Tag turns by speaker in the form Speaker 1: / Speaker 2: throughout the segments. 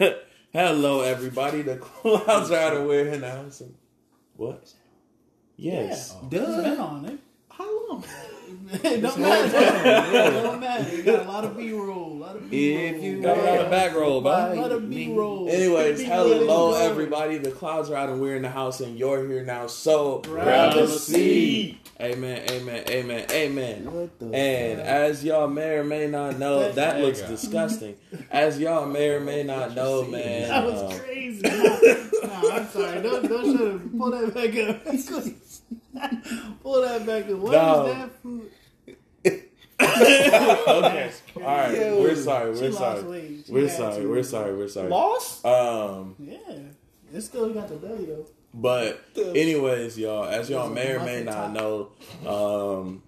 Speaker 1: Hello, everybody. The clouds are out of the house. And- What? Yes.
Speaker 2: It's been on it.
Speaker 3: How long?
Speaker 2: it don't matter. it don't matter. You got a lot of B roll. A lot of B roll.
Speaker 3: If you
Speaker 1: Got a lot of back roll,
Speaker 2: a lot of B roll.
Speaker 1: Anyways, hello, everybody. The clouds are out and we're in the house, and you're here now. So
Speaker 2: Grab
Speaker 1: grab
Speaker 2: a
Speaker 1: a seat. Amen, amen, amen, amen.
Speaker 3: What the
Speaker 1: And
Speaker 3: fuck?
Speaker 1: as y'all may or may not know, that looks disgusting. As y'all may or may not know, man.
Speaker 2: That was
Speaker 1: um,
Speaker 2: crazy. no, I'm sorry. Don't don't shut up. Pull that back up. Pull that back up. What is
Speaker 1: No.
Speaker 2: that food?
Speaker 1: okay. All right.
Speaker 3: Yo.
Speaker 1: We're sorry. We're
Speaker 2: lost
Speaker 1: sorry.
Speaker 2: weight. She
Speaker 1: We're sorry. We're sorry. We're sorry.
Speaker 3: Lost?
Speaker 1: Um,
Speaker 2: Yeah, it still got the belly though.
Speaker 1: but anyways, y'all, as y'all may or may not know, um,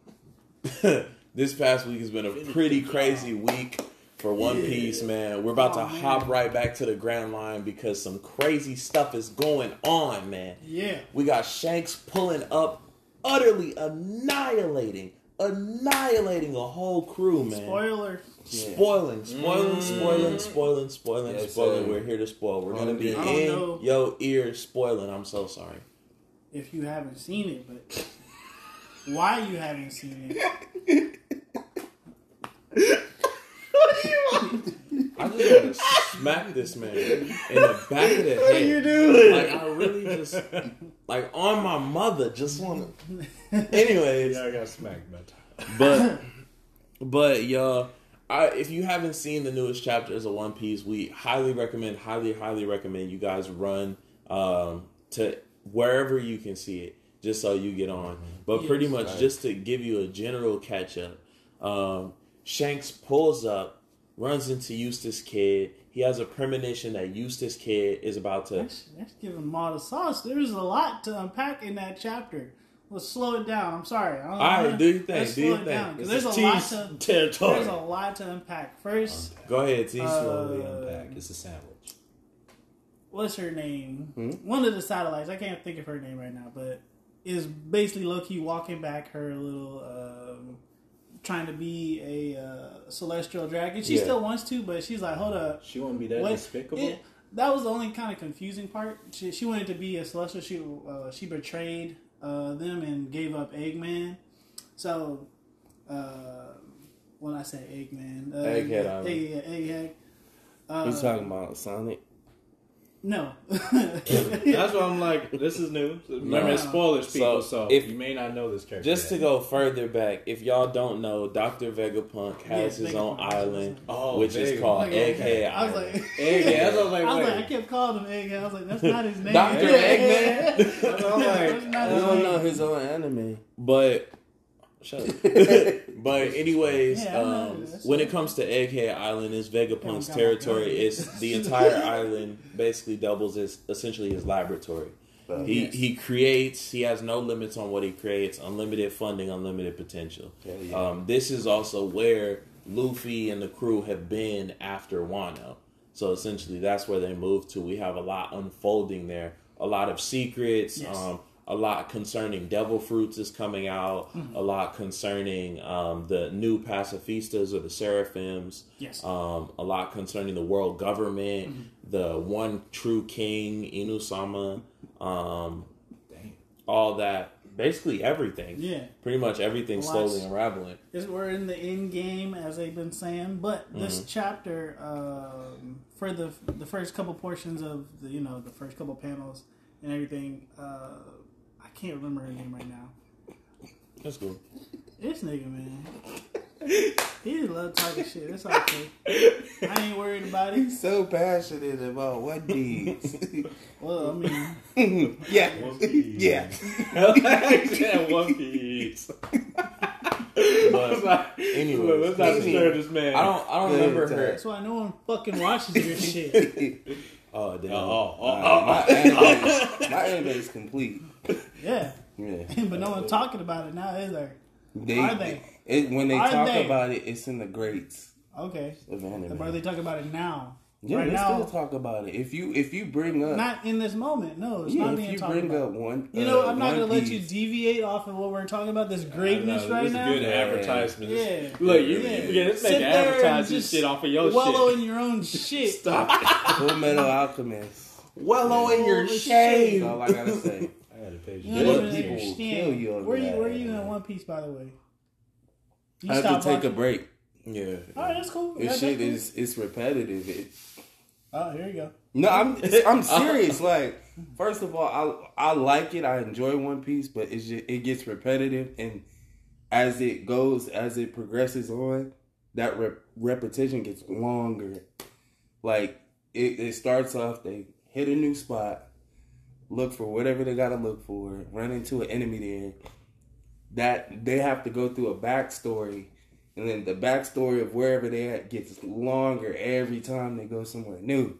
Speaker 1: this past week has been a pretty crazy week for One Piece, man. We're about to
Speaker 2: Oh, man.
Speaker 1: hop right back to the Grand Line because some crazy stuff is going on, man.
Speaker 2: Yeah.
Speaker 1: We got Shanks pulling up, utterly annihilating, annihilating a whole crew, man.
Speaker 2: Spoiler.
Speaker 1: Spoiling, spoiling, mm. spoiling, spoiling, spoiling,
Speaker 3: Yes,
Speaker 1: spoiling.
Speaker 3: sir.
Speaker 1: We're here to spoil. We're gonna be in
Speaker 2: know.
Speaker 1: your ear spoiling. I'm so sorry.
Speaker 2: If you haven't seen it, but why you haven't seen it? What are you want?
Speaker 1: I just want to smack this man in the back of the head.
Speaker 3: What are you doing?
Speaker 1: Like I really just, like on my mother, just want to. Anyways,
Speaker 4: Yeah, I got smacked by time.
Speaker 1: but but y'all I, if you haven't seen the newest chapters of one piece we highly recommend highly highly recommend you guys run um, to wherever you can see it just so you get on but pretty
Speaker 2: Yes.
Speaker 1: much just to give you a general catch up um, shanks pulls up runs into eustass kid he has a premonition that eustass kid is about to
Speaker 2: That's, that's giving all the sauce. There's a lot to unpack in that chapter. Let's slow it down. I'm sorry. I don't
Speaker 1: All right, do your thing,
Speaker 2: Let's
Speaker 1: do your thing.
Speaker 2: down, 'cause
Speaker 4: This
Speaker 2: there's a lot to
Speaker 4: territory.
Speaker 2: there's a lot to unpack. First,
Speaker 1: go ahead T.
Speaker 2: Uh,
Speaker 4: Slowly unpack. It's a sandwich.
Speaker 2: what's her name?
Speaker 1: Hmm?
Speaker 2: One of the satellites. I can't think of her name right now, but is basically low key walking back her little. Um, trying to be a uh, celestial dragon. She
Speaker 1: Yeah.
Speaker 2: still wants to, but she's like, hold up.
Speaker 4: She won't be that
Speaker 2: What-
Speaker 4: despicable.
Speaker 2: it- that was the only kind of confusing part. She, she wanted to be a celestial. She uh, she betrayed uh, them and gave up Eggman. So uh, when I say Eggman, uh,
Speaker 1: Egghead.
Speaker 2: Egg, yeah, Egghead. Uh,
Speaker 3: You talking about Sonic?
Speaker 2: No.
Speaker 4: That's why I'm like, this is new. Remember,
Speaker 1: No.
Speaker 4: it's spoilers, people.
Speaker 1: So,
Speaker 4: So,
Speaker 1: if-
Speaker 4: you may not know this character.
Speaker 1: Just to go further back, if y'all don't know, Dr. Vegapunk has
Speaker 2: Yeah,
Speaker 1: his own island,
Speaker 4: Oh,
Speaker 1: which is oh,
Speaker 4: Vega.
Speaker 1: called
Speaker 2: Okay, okay.
Speaker 1: Egghead
Speaker 2: I was like,
Speaker 4: Egghead. I was like,
Speaker 2: I was like, I kept calling him Egghead. I was like, that's not his name.
Speaker 1: Dr. Eggman?
Speaker 4: I'm like,
Speaker 3: I don't know his own anime.
Speaker 1: But shut up. but anyways,
Speaker 2: Yeah,
Speaker 1: um, when
Speaker 2: it.
Speaker 1: it comes to Egghead Island, it's Vegapunk's
Speaker 2: Yeah,
Speaker 1: territory. It's the entire island basically doubles as essentially his laboratory. He
Speaker 2: Yes.
Speaker 1: he creates. He has no limits on what he creates. Unlimited funding, unlimited potential.
Speaker 3: Hell yeah.
Speaker 1: Um, this is also where Luffy and the crew have been after Wano. So essentially, that's where they moved to. We have a lot unfolding there. A lot of secrets.
Speaker 2: Yes.
Speaker 1: Um, a lot concerning devil fruits is coming out.
Speaker 2: Mm-hmm.
Speaker 1: A lot concerning um, the new pacifistas or the seraphims.
Speaker 2: Yes.
Speaker 1: Um, a lot concerning the world government,
Speaker 2: Mm-hmm.
Speaker 1: the one true king, Imu-sama. Um, all that. Basically everything.
Speaker 2: Yeah.
Speaker 1: Pretty much everything slowly unraveling.
Speaker 2: This, we're in the end game, as they've been saying. But this
Speaker 1: Mm-hmm.
Speaker 2: chapter, um, for the the first couple portions of the you know the first couple panels and everything, uh, can't remember her name right now.
Speaker 1: That's cool.
Speaker 2: This nigga, man, he just love talking shit. It's okay. I ain't worried about it.
Speaker 3: He's so passionate about what deeds.
Speaker 2: Well, I mean,
Speaker 3: yeah.
Speaker 4: One Piece.
Speaker 3: Yeah.
Speaker 4: yeah, One Piece.
Speaker 1: But
Speaker 4: anyway,
Speaker 1: anyways,
Speaker 4: let's not disturb this man.
Speaker 1: I don't. I don't
Speaker 3: Good
Speaker 1: remember
Speaker 3: time.
Speaker 1: her.
Speaker 2: that's why no one fucking watches your shit.
Speaker 1: Oh damn.
Speaker 4: Oh, oh,
Speaker 3: Uh,
Speaker 4: oh,
Speaker 3: my, anime, my anime is complete.
Speaker 2: Yeah,
Speaker 3: Yeah.
Speaker 2: but no one talking about it now, is there?
Speaker 3: They,
Speaker 2: Are they?
Speaker 3: It, when they
Speaker 2: Are
Speaker 3: talk
Speaker 2: they?
Speaker 3: about it, it's in the greats
Speaker 2: Okay.
Speaker 3: of anime.
Speaker 2: But are they talking about it now?
Speaker 3: Yeah,
Speaker 2: right
Speaker 3: let's
Speaker 2: now,
Speaker 3: still talk about it. If you if you bring up
Speaker 2: not in this moment. No, it's
Speaker 3: yeah,
Speaker 2: not
Speaker 3: if
Speaker 2: being
Speaker 3: you
Speaker 2: talked
Speaker 3: bring
Speaker 2: about.
Speaker 3: up one,
Speaker 2: You know,
Speaker 3: uh,
Speaker 2: I'm not gonna let you deviate off of what we're talking about. This greatness
Speaker 4: know,
Speaker 2: right
Speaker 4: this
Speaker 2: now.
Speaker 4: Good advertisement.
Speaker 2: Yeah.
Speaker 4: Look, you,
Speaker 2: Yeah.
Speaker 4: you begin
Speaker 2: Sit
Speaker 4: make
Speaker 2: there and
Speaker 4: advertising
Speaker 2: just
Speaker 4: shit off of your
Speaker 2: wallow
Speaker 4: shit.
Speaker 2: in your own shit.
Speaker 4: Stop it.
Speaker 3: Full Metal Alchemist.
Speaker 1: Wallow in your
Speaker 2: Holy
Speaker 1: shame.
Speaker 3: That's all I gotta say.
Speaker 4: I had to pay
Speaker 2: You don't even
Speaker 3: people will kill you over
Speaker 2: where you
Speaker 3: that.
Speaker 2: where you in One Piece, by the way? You
Speaker 3: I have to
Speaker 2: stopped
Speaker 3: take a break.
Speaker 1: Yeah.
Speaker 2: All right, that's cool.
Speaker 3: This
Speaker 2: That's
Speaker 3: shit
Speaker 2: cool.
Speaker 3: is it's repetitive. It,
Speaker 2: Oh, here you go.
Speaker 3: no, I'm I'm serious. Like, first of all, I I like it. I enjoy One Piece, but it's just, it gets repetitive, and as it goes, as it progresses on, that rep- repetition gets longer. Like it, it starts off, they hit a new spot, look for whatever they gotta look for, run into an enemy there. That they have to go through a backstory, and then the backstory of wherever they at gets longer every time they go somewhere new.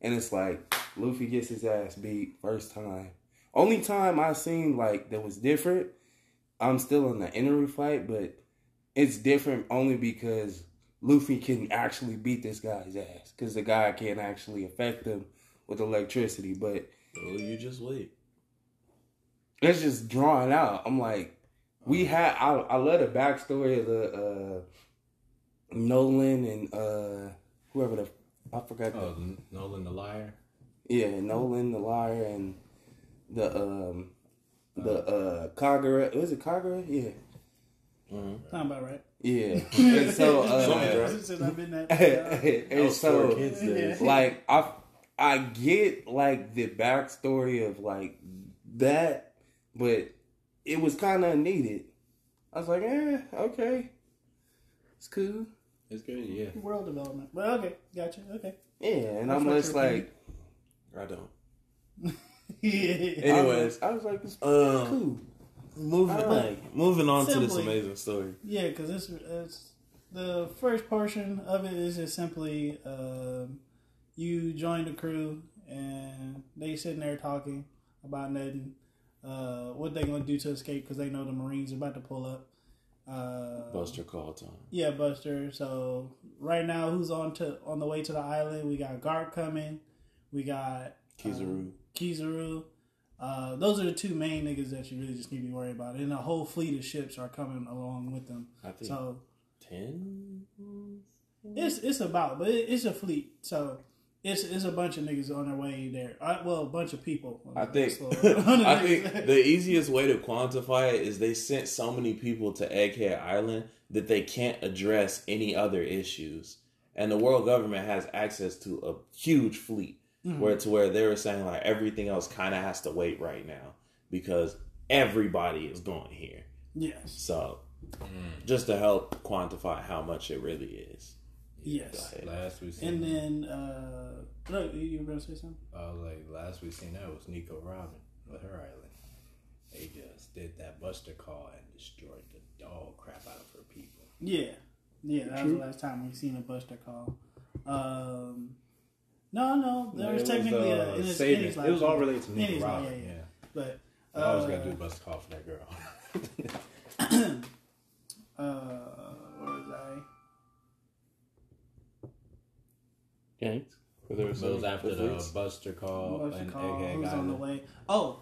Speaker 3: And it's like Luffy gets his ass beat first time. Only time I seen like that was different. I'm still in the interview fight, but it's different only because Luffy can actually beat this guy's ass because the guy can't actually affect him with electricity. But
Speaker 1: Well, you just wait.
Speaker 3: it's just drawn out. I'm like, we had. I, I love the backstory of the uh, Noland and uh, whoever the I forgot. the-
Speaker 4: Oh, Noland the liar.
Speaker 3: Yeah, Noland the liar and the um the uh Kalgara was it Kalgara? Yeah.
Speaker 2: Sound about right.
Speaker 3: Yeah. and so uh
Speaker 2: I've been that.
Speaker 1: That
Speaker 3: and so
Speaker 1: kids
Speaker 3: like I I get like the backstory of like that, but it was kinda needed. I was like, eh, okay. It's cool.
Speaker 4: It's good, yeah.
Speaker 2: World development. Well, okay, gotcha. Okay.
Speaker 3: Yeah, and
Speaker 2: That's
Speaker 3: I'm just like
Speaker 1: I don't.
Speaker 2: yeah.
Speaker 1: Anyways,
Speaker 3: I was, I was like, it's
Speaker 1: Um,
Speaker 3: cool.
Speaker 1: moving
Speaker 3: Alright.
Speaker 1: moving on to this amazing story.
Speaker 2: Yeah, because it's, it's the first portion of it is just simply um, you join the crew and they sitting there talking about nothing, uh, what they gonna do to escape because they know the Marines are about to pull up. Uh,
Speaker 1: Buster call time.
Speaker 2: Yeah, Buster. So right now, who's on to on the way to the island? We got Garp coming. We got
Speaker 1: Kizaru.
Speaker 2: Kizaru. Uh, those are the two main niggas that you really just need to be worried about, and a whole fleet of ships are coming along with them.
Speaker 1: I think
Speaker 2: So
Speaker 1: ten.
Speaker 2: it's it's about, but it, it's a fleet. So it's it's a bunch of niggas on their way there. Uh, well, a bunch of people.
Speaker 1: I think I think the easiest way to quantify it is they sent so many people to Egghead Island that they can't address any other issues, and the world government has access to a huge fleet, where to where they were saying like everything else kind of has to wait right now because everybody is going here.
Speaker 2: yes,
Speaker 1: So just to help quantify how much it really is.
Speaker 2: Yes.
Speaker 4: Last we seen,
Speaker 2: And then uh, look, you you were gonna say something?
Speaker 4: I was like, last we seen that was Nico Robin with her island. They just did that Buster call and destroyed the dog crap out of her people.
Speaker 2: Yeah, yeah. That was the last time we seen a Buster call. Um, no, no, there was
Speaker 4: It
Speaker 2: technically
Speaker 4: uh,
Speaker 2: a. In his,
Speaker 4: saving- It was all related to Nico Robin.
Speaker 2: yeah,
Speaker 4: Yeah,
Speaker 2: yeah. But
Speaker 4: I always
Speaker 2: uh,
Speaker 4: gotta do a Buster call for that girl.
Speaker 1: The
Speaker 4: It was after the Buster call
Speaker 2: Buster
Speaker 4: and
Speaker 2: call.
Speaker 4: Egghead
Speaker 2: Who's on the way? Oh,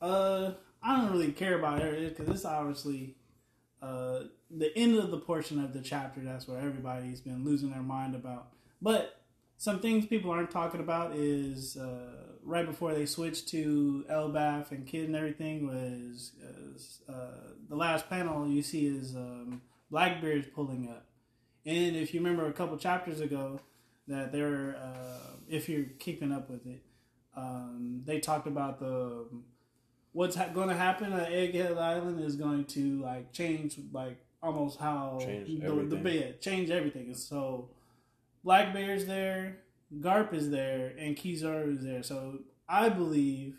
Speaker 2: uh, I don't really care about her because it's obviously uh the end of the portion of the chapter. That's where everybody's been losing their mind about. But some things people aren't talking about is uh, right before they switched to Elbaf and Kid and everything was uh, the last panel you see is um, Blackbeard's pulling up, and if you remember a couple chapters ago that they're uh, if you're keeping up with it, um, they talked about the what's ha- going to happen at Egghead Island is going to like change like almost how
Speaker 1: Change
Speaker 2: the, the bed change everything. And so Blackbeard's there, Garp is there, and Kizaru is there. So I believe,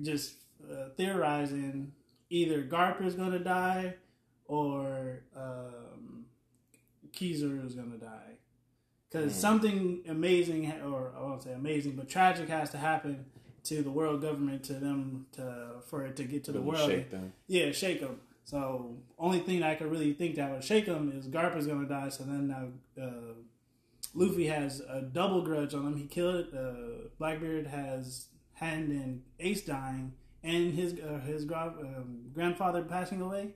Speaker 2: just uh, theorizing, either Garp is going to die or um, Kizaru is going to die. Because
Speaker 1: Hmm.
Speaker 2: something amazing, or I won't say amazing, but tragic has to happen to the world government to them to for it to get to the world.
Speaker 1: shake them.
Speaker 2: Yeah, shake them. So only thing I could really think that would shake them is Garp is gonna die. So then now uh, Luffy has a double grudge on him. He killed uh, Blackbeard has hand in Ace dying and his uh, his gra- um, grandfather passing away.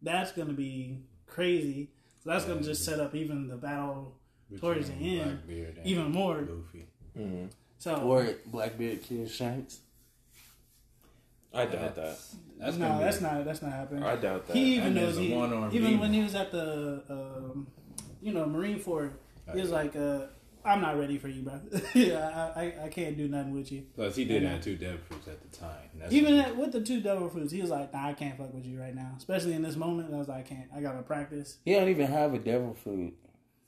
Speaker 2: That's gonna be crazy. So that's gonna just set up even the battle towards the end
Speaker 4: Blackbeard and
Speaker 2: even more.
Speaker 4: Luffy.
Speaker 2: So
Speaker 3: Or Blackbeard kills Shanks.
Speaker 1: I doubt that.
Speaker 4: That's
Speaker 2: no,
Speaker 4: gonna be
Speaker 2: that's not that's not happening.
Speaker 1: I doubt that.
Speaker 2: He even
Speaker 4: That
Speaker 2: knows
Speaker 4: is a
Speaker 2: he
Speaker 4: one-armed
Speaker 2: even when he was at the um, you know Marineford, he was like, uh, "I'm not ready for you, bro. yeah, I, I I can't do nothing with you."
Speaker 4: Plus, he did
Speaker 2: And, uh,
Speaker 4: have two devil fruits at the time. That's
Speaker 2: Even at, with the two devil fruits, he was like, "Nah, I can't fuck with you right now, especially in this moment." I was like, "I can't. I gotta practice."
Speaker 3: He don't even have a devil fruit.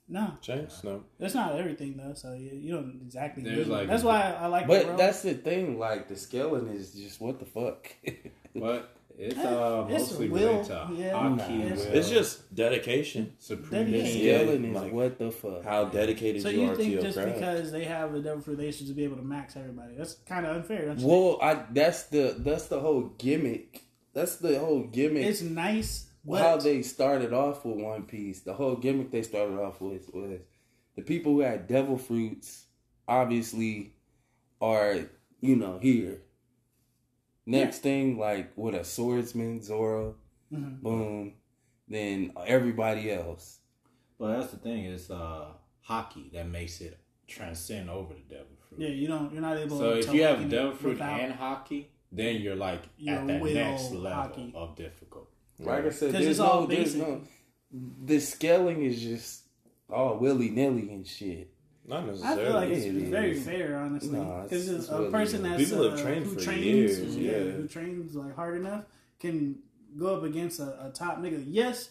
Speaker 2: No,
Speaker 1: Shanks, no.
Speaker 2: that's not everything though. So you, you don't exactly.
Speaker 4: There's
Speaker 2: do it.
Speaker 4: like-
Speaker 2: that's why I, I like.
Speaker 3: But
Speaker 2: road.
Speaker 3: that's the thing, like the scaling is just what the fuck.
Speaker 4: but it's uh,
Speaker 2: It's
Speaker 4: mostly
Speaker 2: will,
Speaker 4: related to
Speaker 2: yeah.
Speaker 4: haki.
Speaker 2: Nah.
Speaker 4: will,
Speaker 1: It's just dedication.
Speaker 4: supreme.
Speaker 2: Dedication.
Speaker 3: scaling is
Speaker 1: like-
Speaker 3: what the fuck.
Speaker 1: How dedicated
Speaker 2: so
Speaker 1: you,
Speaker 2: you
Speaker 1: are to
Speaker 2: think
Speaker 1: your
Speaker 2: just
Speaker 1: craft.
Speaker 2: because they have the devil fruit, they should just be able to max everybody? That's kind of unfair. Don't you
Speaker 3: Well, I that's the that's the whole gimmick. That's the whole gimmick.
Speaker 2: It's nice. But
Speaker 3: how they started off with One Piece. The whole gimmick they started off with was the people who had devil fruits obviously are, you know, here. Next thing, like with a swordsman, Zoro,
Speaker 2: Mhm.
Speaker 3: boom, then everybody else.
Speaker 4: But that's the thing. It's uh, haki that makes it transcend over the devil fruit.
Speaker 2: yeah, you don't. You're not able.
Speaker 4: So
Speaker 2: to
Speaker 4: if you have devil fruit
Speaker 2: without-
Speaker 4: and haki, then you're like
Speaker 2: Your
Speaker 4: at that next level
Speaker 2: haki.
Speaker 4: of difficult.
Speaker 3: Like I said,
Speaker 2: 'Cause
Speaker 3: there's
Speaker 2: it's all
Speaker 3: no, there's
Speaker 2: basic.
Speaker 3: no. The scaling is just all willy nilly and shit.
Speaker 1: Not necessarily.
Speaker 2: I
Speaker 1: necessarily.
Speaker 2: feel like it's
Speaker 3: It is.
Speaker 2: very fair, honestly, because
Speaker 3: it's
Speaker 2: a
Speaker 3: really
Speaker 2: person
Speaker 3: good.
Speaker 2: that's
Speaker 1: People have
Speaker 2: uh,
Speaker 1: trained
Speaker 2: who
Speaker 1: for
Speaker 2: trains,
Speaker 1: years, yeah.
Speaker 2: who trains like hard enough can go up against a, a top nigga. Yes,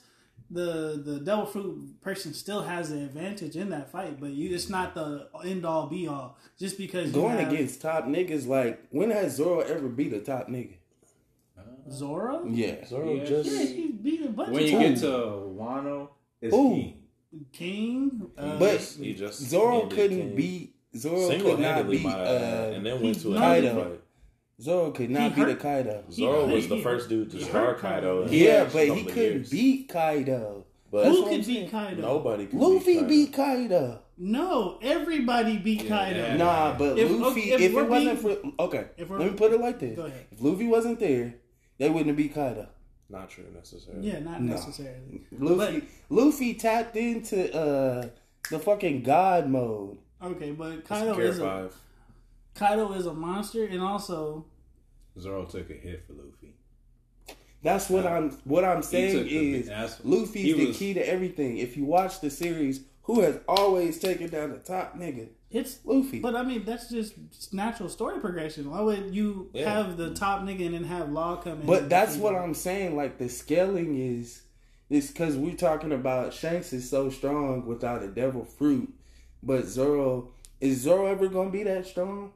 Speaker 2: the the devil fruit person still has the advantage in that fight, but you it's not the end all be all. Just because you
Speaker 3: Going
Speaker 2: have
Speaker 3: against top niggas, like when has Zoro ever beat a top nigga?
Speaker 2: Zoro,
Speaker 3: Yeah.
Speaker 1: Zoro
Speaker 4: Yeah.
Speaker 1: just
Speaker 2: yeah, he beat a bunch
Speaker 4: When
Speaker 2: of
Speaker 4: you
Speaker 2: times.
Speaker 4: get to Wano, it's
Speaker 3: Who?
Speaker 4: King.
Speaker 2: King, uh,
Speaker 3: But
Speaker 1: he just
Speaker 3: Zoro couldn't
Speaker 1: King.
Speaker 3: beat Zoro could not beat
Speaker 1: might have had,
Speaker 3: uh,
Speaker 1: and then went to a
Speaker 3: Kaido. Zoro could not beat a Kaido.
Speaker 1: Zoro was the first dude to
Speaker 2: he
Speaker 1: scar
Speaker 2: hurt
Speaker 1: Kaido.
Speaker 3: Yeah, but he couldn't
Speaker 1: years.
Speaker 3: beat Kaido.
Speaker 1: But
Speaker 2: who could beat. Kaido?
Speaker 1: nobody could
Speaker 3: Luffy
Speaker 1: Kaido.
Speaker 3: beat Kaido.
Speaker 2: No, everybody beat Kaido.
Speaker 4: yeah.
Speaker 3: Nah, but
Speaker 2: If-
Speaker 3: Luffy,
Speaker 2: okay,
Speaker 3: if,
Speaker 2: if we're
Speaker 3: it wasn't
Speaker 2: being-
Speaker 3: for okay,
Speaker 2: if
Speaker 3: let me put it like this:
Speaker 2: Go ahead.
Speaker 3: if Luffy wasn't there, they wouldn't be beat Kaido.
Speaker 1: Not true necessarily.
Speaker 2: Yeah, not
Speaker 3: No.
Speaker 2: necessarily.
Speaker 3: Luffy, Luffy tapped into uh the fucking God mode.
Speaker 2: Okay, but
Speaker 1: It's
Speaker 2: Kaido
Speaker 1: Gear
Speaker 2: is a. Kaido is a monster, and also
Speaker 4: Zoro took a hit for Luffy.
Speaker 3: That's what I'm. What I'm saying
Speaker 4: took the-
Speaker 3: is Luffy's the
Speaker 4: was-
Speaker 3: key to everything. If you watch the series, who has always taken down the top nigga?
Speaker 2: it's.
Speaker 3: Luffy.
Speaker 2: But I mean, that's just natural story progression. Why would you
Speaker 1: Yeah.
Speaker 2: have the top nigga and then have Law come in?
Speaker 3: But that's what? I'm saying. Like the scaling is, is because we're talking about Shanks is so strong without a devil fruit, but Zoro is Zoro ever gonna be that strong?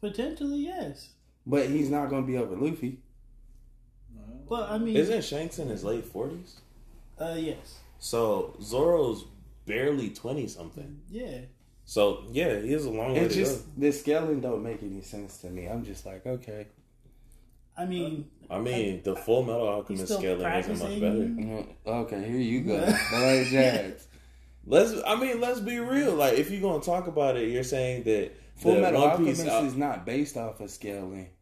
Speaker 2: potentially yes.
Speaker 3: But he's not gonna be over Luffy.
Speaker 2: Well, I mean,
Speaker 1: Isn't Shanks in his late forties?
Speaker 2: uh, yes,
Speaker 1: So Zoro's barely twenty something.
Speaker 2: yeah.
Speaker 1: So yeah, he has a long way
Speaker 3: It's
Speaker 1: to
Speaker 3: just
Speaker 1: go.
Speaker 3: the scaling don't make any sense to me. I'm just like, okay,
Speaker 2: I mean,
Speaker 1: I mean, the Full Metal Alchemist scaling isn't much better.
Speaker 3: Mm, okay, here you go, Boy Jags.
Speaker 1: Let's. I mean, let's be real. Like, if you're gonna talk about it, you're saying that
Speaker 3: Full Metal
Speaker 1: One
Speaker 3: Alchemist
Speaker 1: Piece al-
Speaker 3: is not based off of scaling.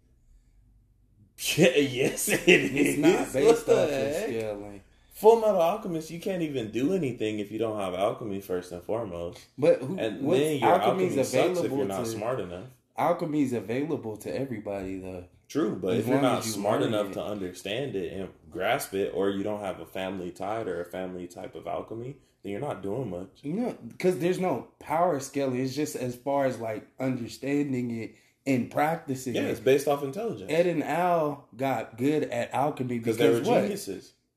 Speaker 1: Yeah, yes, it is.
Speaker 3: It's not based
Speaker 1: the
Speaker 3: off of scaling.
Speaker 1: Full Metal Alchemist, you can't even do anything if you don't have alchemy first and foremost.
Speaker 3: But who,
Speaker 1: And then your
Speaker 3: alchemy's
Speaker 1: alchemy sucks if
Speaker 3: available
Speaker 1: you're not
Speaker 3: to
Speaker 1: smart enough.
Speaker 3: alchemy's available to everybody though.
Speaker 1: True, but
Speaker 3: As
Speaker 1: if you're not
Speaker 3: you
Speaker 1: smart enough
Speaker 3: it.
Speaker 1: to understand it and grasp it, or you don't have a family tied or a family type of alchemy, then you're not doing much.
Speaker 3: You know, because there's no power scaling. It's just as far as like understanding it and practicing it.
Speaker 1: Yeah, it's based off intelligence
Speaker 3: Ed and Al got good at alchemy
Speaker 1: because they were
Speaker 3: what?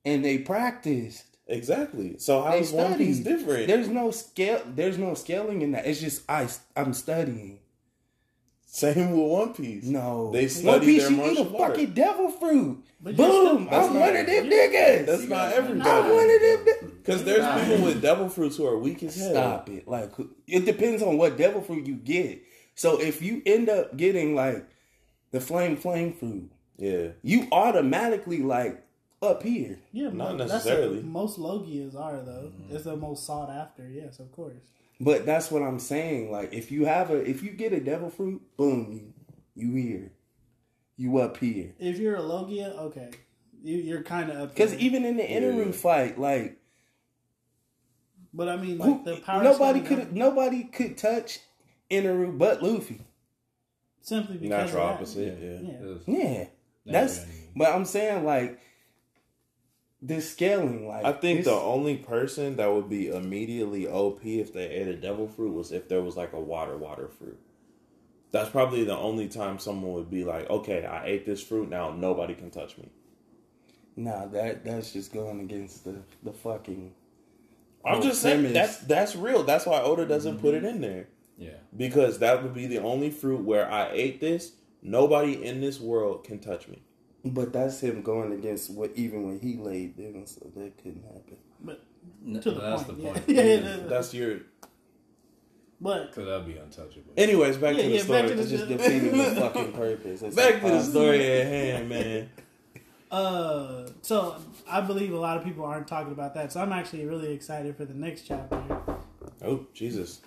Speaker 1: Geniuses.
Speaker 3: And they practiced.
Speaker 1: Exactly. So how
Speaker 3: They
Speaker 1: is One Piece different?
Speaker 3: There's no scale. There's no scaling in that. It's just I. I'm studying.
Speaker 1: Same with One Piece.
Speaker 3: No,
Speaker 1: They study One
Speaker 3: Piece.
Speaker 1: their
Speaker 3: You eat a
Speaker 1: art.
Speaker 3: fucking devil fruit.
Speaker 2: But
Speaker 3: Boom! I'm
Speaker 1: not-
Speaker 3: one of them niggas.
Speaker 1: That's not
Speaker 3: I'm
Speaker 1: everybody.
Speaker 3: one of them. ni-
Speaker 1: Because there's people with devil fruits who are weak as hell.
Speaker 3: Stop it. Like it depends on what devil fruit you get. So if you end up getting like the flame flame fruit,
Speaker 1: Yeah.
Speaker 3: you automatically like up here.
Speaker 2: Yeah,
Speaker 1: Not
Speaker 2: mo- that's
Speaker 1: necessarily.
Speaker 2: what most Logias are though. It's the most sought after. Yes, of course.
Speaker 3: But that's what I'm saying. Like if you have a if you get a devil fruit, boom, you you here. You up here.
Speaker 2: If you're a Logia, okay, you, you're kind of up.
Speaker 3: Because even in the Eneru fight, like
Speaker 2: but I mean,
Speaker 3: who,
Speaker 2: like the power.
Speaker 3: nobody
Speaker 2: scaling
Speaker 3: could nobody could touch Eneru but Luffy.
Speaker 2: simply because
Speaker 1: Natural
Speaker 2: of that.
Speaker 1: opposite, yeah.
Speaker 2: yeah.
Speaker 4: It was
Speaker 3: Yeah, that's.
Speaker 4: ending.
Speaker 3: But I'm saying like this scaling, like
Speaker 1: I think
Speaker 3: this-
Speaker 1: the only person that would be immediately OP if they ate a devil fruit was if there was like a water water fruit. That's probably the only time someone would be like, "Okay, I ate this fruit. Now nobody can touch me."
Speaker 3: Nah, that that's just going against the the fucking.
Speaker 1: I'm
Speaker 3: whole
Speaker 1: just saying
Speaker 3: premise.
Speaker 1: that's that's real. That's why Oda doesn't put it mm-hmm. in there
Speaker 4: Yeah.
Speaker 1: because that would be the only fruit where I ate this. Nobody in this world can touch me.
Speaker 3: But that's him going against what even when he laid them, so that couldn't happen.
Speaker 2: But
Speaker 4: No,
Speaker 2: to the
Speaker 4: that's
Speaker 2: point.
Speaker 4: the
Speaker 2: yeah.
Speaker 4: point.
Speaker 2: yeah, yeah, yeah.
Speaker 1: That's your.
Speaker 2: But
Speaker 4: Because that'd be untouchable.
Speaker 1: Anyways, back
Speaker 2: Yeah,
Speaker 1: to the
Speaker 2: yeah,
Speaker 1: story.
Speaker 2: back to the
Speaker 3: It's just defeating the fucking purpose. It's
Speaker 1: Back to the story at hand, man.
Speaker 2: uh, so I believe a lot of people aren't talking about that. So I'm actually really excited for the next chapter.
Speaker 1: Oh Jesus!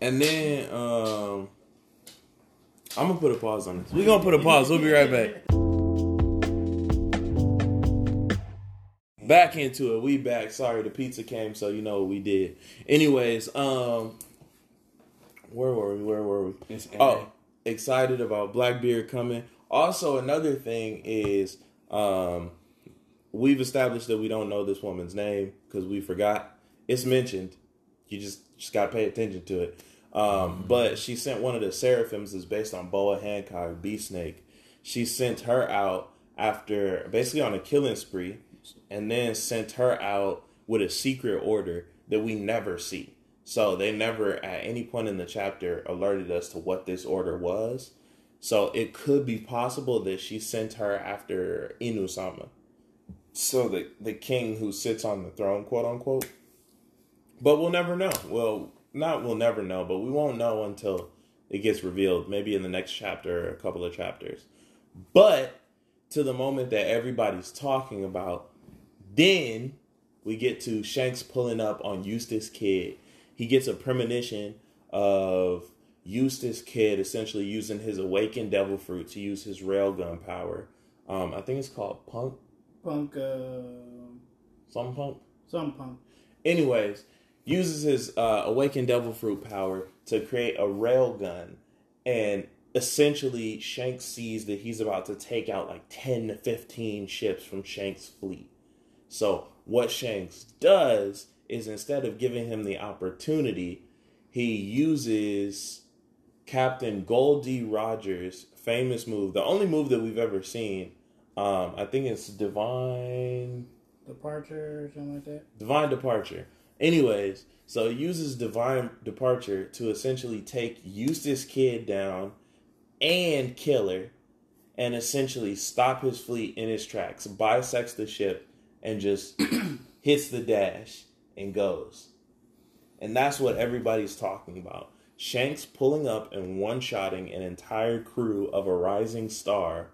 Speaker 1: And then um, I'm gonna put a pause on this. We're gonna put a pause. We'll be right back. Back into it. We back. Sorry, the pizza came, so you know what we did. Anyways, um, where were we? Where were we?
Speaker 3: It's
Speaker 1: Oh, excited about Blackbeard coming. Also, another thing is, um, we've established that we don't know this woman's name because we forgot. It's mentioned. You just just gotta pay attention to it. Um, But she sent one of the seraphims is based on Boa Hancock, Beast Snake. She sent her out after basically on a killing spree, and then sent her out with a secret order that we never see. So they never at any point in the chapter alerted us to what this order was. So it could be possible that she sent her after Imu-sama. So the the king who sits on the throne, quote unquote. But we'll never know. Well, not we'll never know, but we won't know until it gets revealed, maybe in the next chapter or a couple of chapters. But to the moment that everybody's talking about, then we get to Shanks pulling up on Eustass Kid. He gets a premonition of Eustass Kid essentially using his awakened devil fruit to use his railgun power. Um, I think it's called Punk,
Speaker 2: Punk, uh,
Speaker 1: some Punk.
Speaker 2: some punk.
Speaker 1: Anyways, uses his uh, awakened devil fruit power to create a rail gun and essentially Shanks sees that he's about to take out like ten to fifteen ships from Shanks' fleet. So what Shanks does is instead of giving him the opportunity, he uses Captain Gol D. Rogers' famous move, the only move that we've ever seen. Um, I think it's Divine
Speaker 2: Departure or something like that.
Speaker 1: divine departure. Anyways, so it uses divine departure to essentially take Eustass Kid down and Killer and essentially stop his fleet in his tracks, bisects the ship, and just hits the dash and goes. And that's what everybody's talking about. Shanks pulling up and one shotting an entire crew of a rising star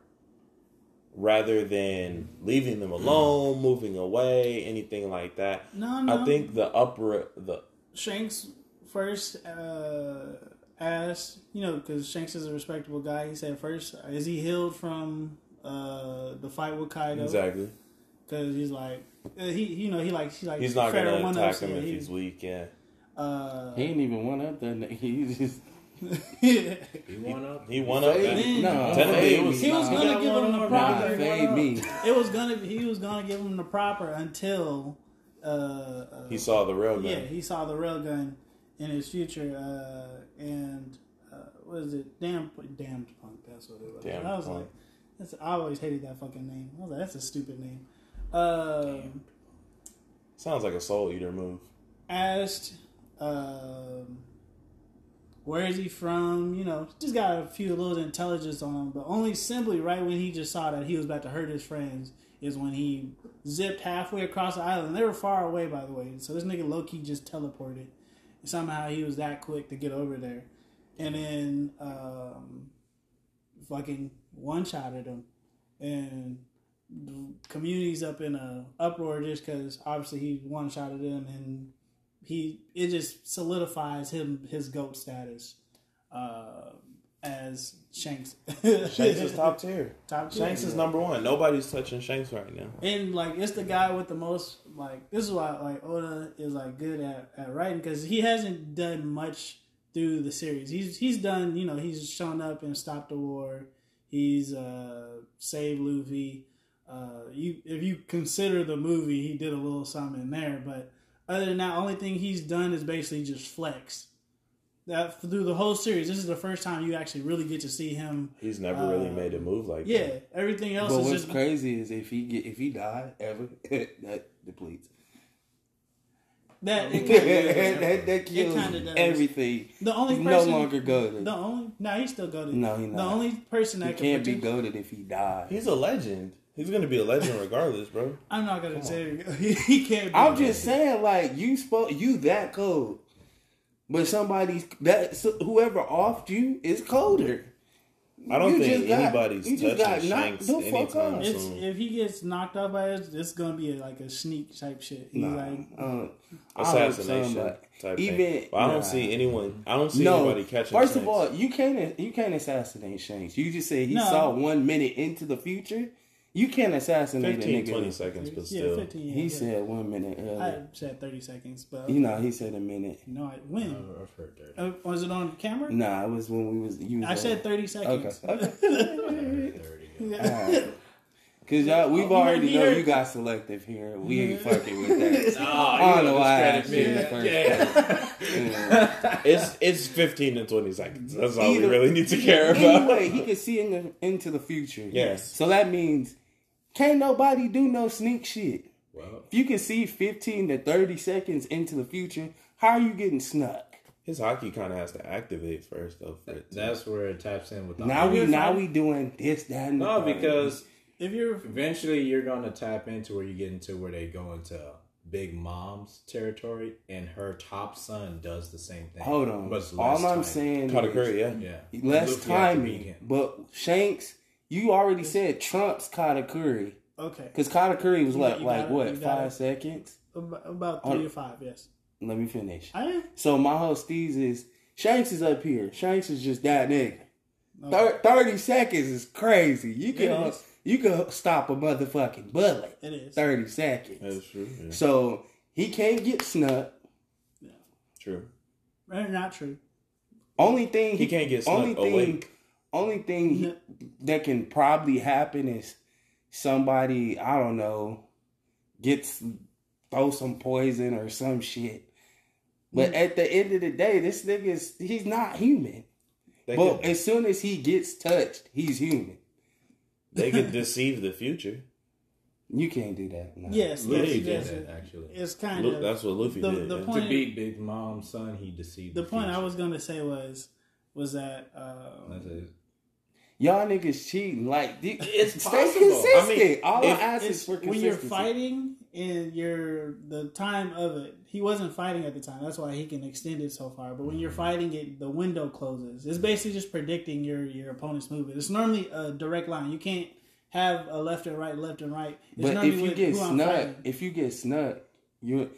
Speaker 1: rather than leaving them alone, moving away, anything like that.
Speaker 2: No, no.
Speaker 1: I think the upper the
Speaker 2: Shanks first uh, asked, you know, because Shanks is a respectable guy. He said first, is he healed from uh, the fight with Kaido?
Speaker 1: exactly.
Speaker 2: Because he's like, uh, he, you know, he like, he like,
Speaker 1: He's not
Speaker 2: fed her
Speaker 1: gonna attack him if
Speaker 2: he-
Speaker 1: he's weak. Yeah,
Speaker 2: Uh,
Speaker 3: He ain't even one up that. nigga. He just
Speaker 4: He won up.
Speaker 1: he won up.
Speaker 3: Fade
Speaker 1: that.
Speaker 3: No,
Speaker 1: Technically,
Speaker 3: fade
Speaker 1: it was-
Speaker 2: he was
Speaker 3: Nah.
Speaker 2: gonna give him the
Speaker 3: Nah,
Speaker 2: proper.
Speaker 3: fade me.
Speaker 2: It was gonna, he was gonna give him the proper until, uh, uh,
Speaker 1: He saw the railgun.
Speaker 2: yeah, he saw the railgun in his future, uh, and uh, what is it? Damn, damned punk. That's what it was.
Speaker 1: Damned
Speaker 2: I was
Speaker 1: Punk.
Speaker 2: like, that's, I always hated that fucking name. I was like, that's a stupid name. Um,
Speaker 1: Sounds like a soul eater move.
Speaker 2: asked, um, where is he from? You know, just got a few little intelligence on him, but only simply right when he just saw that he was about to hurt his friends is when he zipped halfway across the island. They were far away, by the way. So this nigga low key just teleported. Somehow he was that quick to get over there, and then um, fucking one shot at him, and the community's up in a uproar just because obviously he one shot at him and he it just solidifies him his goat status uh, as Shanks.
Speaker 1: Shanks is top tier.
Speaker 2: Top tier.
Speaker 1: Shanks is number one. Nobody's touching Shanks right now.
Speaker 2: And like it's the guy with the most like this is why like Oda is like good at, at writing because he hasn't done much through the series. He's he's done you know he's shown up and stopped the war. He's uh saved Luffy. Uh, you if you consider the movie, he did a little something in there, but other than that, only thing he's done is basically just flex. That through the whole series, this is the first time you actually really get to see him.
Speaker 1: He's never really uh, made a move like
Speaker 2: Yeah,
Speaker 1: that.
Speaker 2: everything else
Speaker 3: But
Speaker 2: is
Speaker 3: what's
Speaker 2: just
Speaker 3: crazy is if he get if he die ever, that depletes.
Speaker 2: that. It
Speaker 3: that, that kills
Speaker 2: kinda does.
Speaker 3: everything.
Speaker 2: the only
Speaker 3: He's
Speaker 2: person
Speaker 3: no longer goaded.
Speaker 2: The only no, he's still goaded.
Speaker 3: No, he
Speaker 2: The only person
Speaker 3: he
Speaker 2: that
Speaker 3: can't be goaded if he dies.
Speaker 1: He's a legend. He's gonna be a legend regardless, bro.
Speaker 2: I'm not gonna say he, he can't. Be
Speaker 3: I'm just saying, like you spoke, you that cold, but somebody's that so whoever offed you is colder.
Speaker 1: I don't
Speaker 3: You
Speaker 1: think
Speaker 3: just got-
Speaker 1: anybody's
Speaker 3: you just
Speaker 1: touching
Speaker 3: got knocked
Speaker 1: Shanks
Speaker 3: the fuck
Speaker 1: anytime.
Speaker 2: It's,
Speaker 1: soon.
Speaker 2: if he gets knocked off by it, it's gonna be like a sneak type shit. He's
Speaker 3: Nah,
Speaker 2: like,
Speaker 3: uh, I hope
Speaker 1: Assassination
Speaker 3: somebody-
Speaker 1: type
Speaker 3: even-
Speaker 1: thing. But I don't
Speaker 3: nah.
Speaker 1: see anyone. I don't see
Speaker 3: no.
Speaker 1: anybody catching.
Speaker 3: First
Speaker 1: Shanks.
Speaker 3: of all, you can't you can't assassinate Shanks. You just said he
Speaker 2: No.
Speaker 3: saw one minute into the future. You can't assassinate
Speaker 1: 15,
Speaker 3: a nigga.
Speaker 1: 20 seconds, but
Speaker 2: yeah,
Speaker 1: still.
Speaker 2: 15. Yeah,
Speaker 3: He
Speaker 2: yeah.
Speaker 3: said one minute
Speaker 2: I said 30 seconds, but
Speaker 3: You know, he said a minute.
Speaker 2: no, I when
Speaker 4: I've I've heard that.
Speaker 2: uh, was it on camera?
Speaker 3: Nah, it was when we was. You was
Speaker 2: I
Speaker 3: on-
Speaker 2: said 30 seconds.
Speaker 3: Okay.
Speaker 4: Thirty.
Speaker 3: Alright. Cause y'all, we've
Speaker 2: Oh,
Speaker 3: already know
Speaker 2: you
Speaker 3: you got selective here. We ain't fucking with that.
Speaker 1: Oh,
Speaker 3: I don't know why I asked you the first Yeah.
Speaker 1: It's it's fifteen to twenty seconds. That's all
Speaker 3: Either-
Speaker 1: we really need to care about.
Speaker 3: Anyway, he can see in the, into the future.
Speaker 1: Yes.
Speaker 3: So that means can't nobody do no sneak shit.
Speaker 4: Well,
Speaker 3: If you can see 15 to 30 seconds into the future, how are you getting snuck?
Speaker 1: His haki kind of has to activate first, though. For it
Speaker 4: that's where it taps in with the
Speaker 3: Now we
Speaker 2: you're
Speaker 3: now
Speaker 2: fine.
Speaker 3: we doing this, that, and
Speaker 4: No,
Speaker 3: third.
Speaker 4: because
Speaker 2: If you're
Speaker 4: eventually you're gonna tap into where you get into where they go into Big Mom's territory, and her top son does the same thing.
Speaker 3: hold on.
Speaker 4: but
Speaker 3: All I'm
Speaker 4: time.
Speaker 3: saying
Speaker 1: Katakuri,
Speaker 3: is
Speaker 1: yeah.
Speaker 4: yeah,
Speaker 3: less
Speaker 4: Luffy had to beat
Speaker 3: timing. But Shanks, you already said Trump's Katakuri.
Speaker 2: okay,
Speaker 3: Because Katakuri was
Speaker 2: You
Speaker 3: like,
Speaker 2: got-
Speaker 3: like
Speaker 2: got it,
Speaker 3: what,
Speaker 2: got
Speaker 3: five
Speaker 2: it.
Speaker 3: seconds?
Speaker 2: about, about three or five. Yes,
Speaker 3: Let me finish.
Speaker 2: I am.
Speaker 3: So my whole steez is Shanks is up here. Shanks is just that nigga.
Speaker 2: Okay.
Speaker 3: Thirty seconds is crazy. You can you can stop a motherfucking bullet.
Speaker 2: It is.
Speaker 3: Thirty seconds.
Speaker 1: That's true. Yeah.
Speaker 3: So he can't get snuck.
Speaker 1: Yeah.
Speaker 2: True. Not true.
Speaker 3: Only thing
Speaker 1: He can't get
Speaker 3: only
Speaker 1: snuck
Speaker 3: thing,
Speaker 1: awake.
Speaker 3: Only thing he- that can probably happen is somebody I don't know gets throw some poison or some shit. But at the end of the day, this nigga's he's not human.
Speaker 1: They
Speaker 3: But
Speaker 1: could,
Speaker 3: as soon as he gets touched, he's human.
Speaker 1: they could deceive the future.
Speaker 3: You can't do that. No.
Speaker 2: Yes,
Speaker 4: Luffy
Speaker 2: yes,
Speaker 4: did
Speaker 2: yes.
Speaker 4: that actually.
Speaker 2: It's kind
Speaker 1: Lu-
Speaker 2: of
Speaker 1: That's what Luffy
Speaker 2: the-
Speaker 1: did.
Speaker 2: the
Speaker 1: yeah.
Speaker 2: point-
Speaker 4: to beat Big Mom's son, he deceived.
Speaker 2: the
Speaker 4: The,
Speaker 2: point I was going to say was was that uh,
Speaker 4: That's it.
Speaker 3: Y'all niggas cheating. Like the-
Speaker 1: It's
Speaker 3: stay
Speaker 1: possible. I
Speaker 3: consistent.
Speaker 1: mean,
Speaker 3: All
Speaker 1: if-
Speaker 3: I ask is
Speaker 2: it's
Speaker 3: for
Speaker 2: when you're fighting and you're the time of it. He wasn't fighting at the time. That's why he can extend it so far. But when you're mm-hmm. fighting it, the window closes. It's basically just predicting your your opponent's movement. It's normally a direct line. You can't have a left and right, left and right. It's
Speaker 3: But if you get
Speaker 2: who
Speaker 3: snuck, if you get snuck, you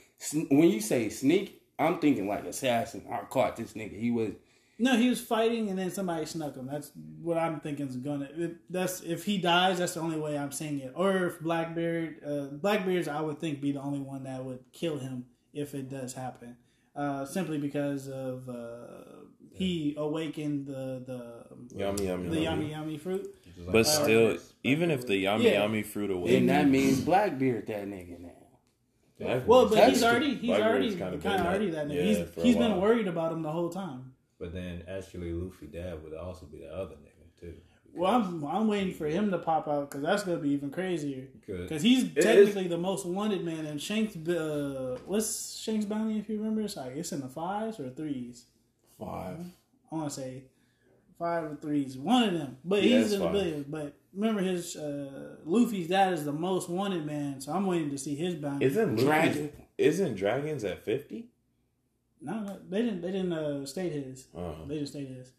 Speaker 3: when you say sneak, I'm thinking like assassin. I caught this nigga. He was
Speaker 2: No, he was fighting and then somebody snuck him. That's what I'm thinking is gonna. If, that's if he dies. That's the only way I'm seeing it. Or if Blackbeard, uh, Blackbeard's, I would think be the only one that would kill him if it does happen. Uh, simply because of uh, he awakened the the
Speaker 1: Yummy, yummy,
Speaker 2: the
Speaker 1: yummy.
Speaker 2: yummy yummy fruit.
Speaker 4: Like
Speaker 1: But still,
Speaker 4: Black
Speaker 1: even if the yummy
Speaker 2: Yeah.
Speaker 1: yummy fruit
Speaker 3: then
Speaker 1: away,
Speaker 3: that means Blackbeard that nigga now.
Speaker 1: Blackbeard's-
Speaker 2: Well, but he's already he's
Speaker 1: Blackbeard's
Speaker 2: already
Speaker 1: kinda
Speaker 2: kind
Speaker 1: that-
Speaker 2: already that nigga.
Speaker 1: yeah,
Speaker 2: he's he's been worried about him the whole time.
Speaker 4: But then actually, Luffy dad would also be the other nigga too.
Speaker 2: Well, I'm I'm waiting for him to pop out because that's gonna be even crazier.
Speaker 4: Because
Speaker 2: Because he's
Speaker 1: is-
Speaker 2: technically the most wanted man, and Shanks. Uh, what's Shanks' bounty? If you remember, it's like it's in the fives or threes.
Speaker 1: five.
Speaker 2: I want to say five or threes. One of them, but
Speaker 1: Yeah,
Speaker 2: he's
Speaker 1: it's
Speaker 2: in the billions. But remember, his uh, Luffy's dad is the most wanted man, so I'm waiting to see his bounty.
Speaker 1: Isn't
Speaker 3: Dragon.
Speaker 1: Luffy, isn't dragons at fifty?
Speaker 2: No, no, they didn't. They didn't uh, state his.
Speaker 1: Oh.
Speaker 2: They didn't state his.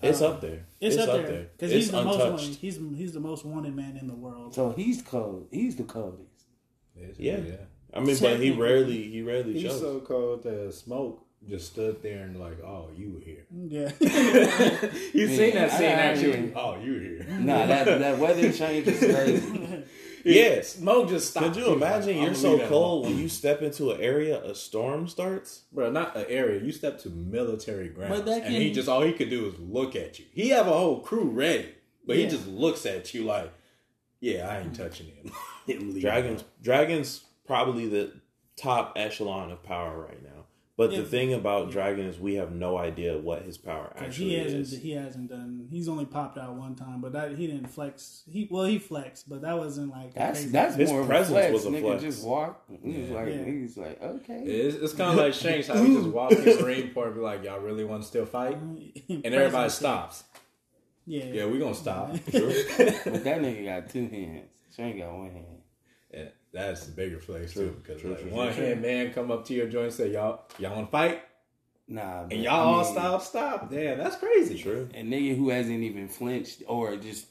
Speaker 1: It's
Speaker 2: Uh,
Speaker 1: up there.
Speaker 2: It's, up, there because he's the most wanted. He's he's the most wanted man in the world.
Speaker 3: So he's cold. He's the coldest.
Speaker 1: Yeah.
Speaker 4: yeah.
Speaker 1: I mean, but he rarely he rarely
Speaker 4: He's
Speaker 1: shows.
Speaker 4: so cold that smoke just stood there and like, oh, you were here.
Speaker 2: Yeah.
Speaker 4: you seen that scene actually? Oh, you were here.
Speaker 3: Nah, that that weather change is crazy.
Speaker 1: yes.
Speaker 4: Smoke just stopped.
Speaker 1: Could you
Speaker 4: He was like,
Speaker 1: imagine you're so cold when you step into an area a storm starts?
Speaker 4: Bro, not an area. You step to military ground,
Speaker 2: But that
Speaker 4: and he just all he could do is look at you. He have a whole crew ready, but
Speaker 2: Yeah.
Speaker 4: he just looks at you like, "Yeah, I ain't touching him." Him
Speaker 1: Dragons Dragons probably the top echelon of power right now. But
Speaker 2: Yeah.
Speaker 1: the thing about Dragon is we have no idea what his power
Speaker 2: 'Cause
Speaker 1: actually
Speaker 2: he hasn't
Speaker 1: is.
Speaker 2: he hasn't done he's only popped out one time, but that he didn't flex. He well he flexed, but that wasn't like
Speaker 3: That's
Speaker 2: crazy-
Speaker 3: that's
Speaker 1: His
Speaker 3: more of a
Speaker 1: presence
Speaker 3: flex.
Speaker 1: was a
Speaker 3: Nigga
Speaker 1: flex.
Speaker 3: just walk. He was like,
Speaker 2: Yeah.
Speaker 3: he was like, okay.
Speaker 4: It's, it's kind of like Shanks how he just walked in the ring for and be like, "Y'all really want to still fight?" And everybody stops.
Speaker 2: Yeah,
Speaker 4: Yeah, we gonna stop.
Speaker 3: But that nigga got two hands. Shane got one hand.
Speaker 4: Yeah, that's the bigger flex
Speaker 1: True,
Speaker 4: too, because
Speaker 1: true,
Speaker 4: like,
Speaker 1: true,
Speaker 4: one
Speaker 2: true.
Speaker 4: hand man come up to your joint and say, "Y'all, y'all want to fight?"
Speaker 3: Nah, but
Speaker 4: And y'all
Speaker 3: I
Speaker 4: all stop, stop. Damn, that's crazy.
Speaker 1: True.
Speaker 3: A nigga who hasn't even flinched or just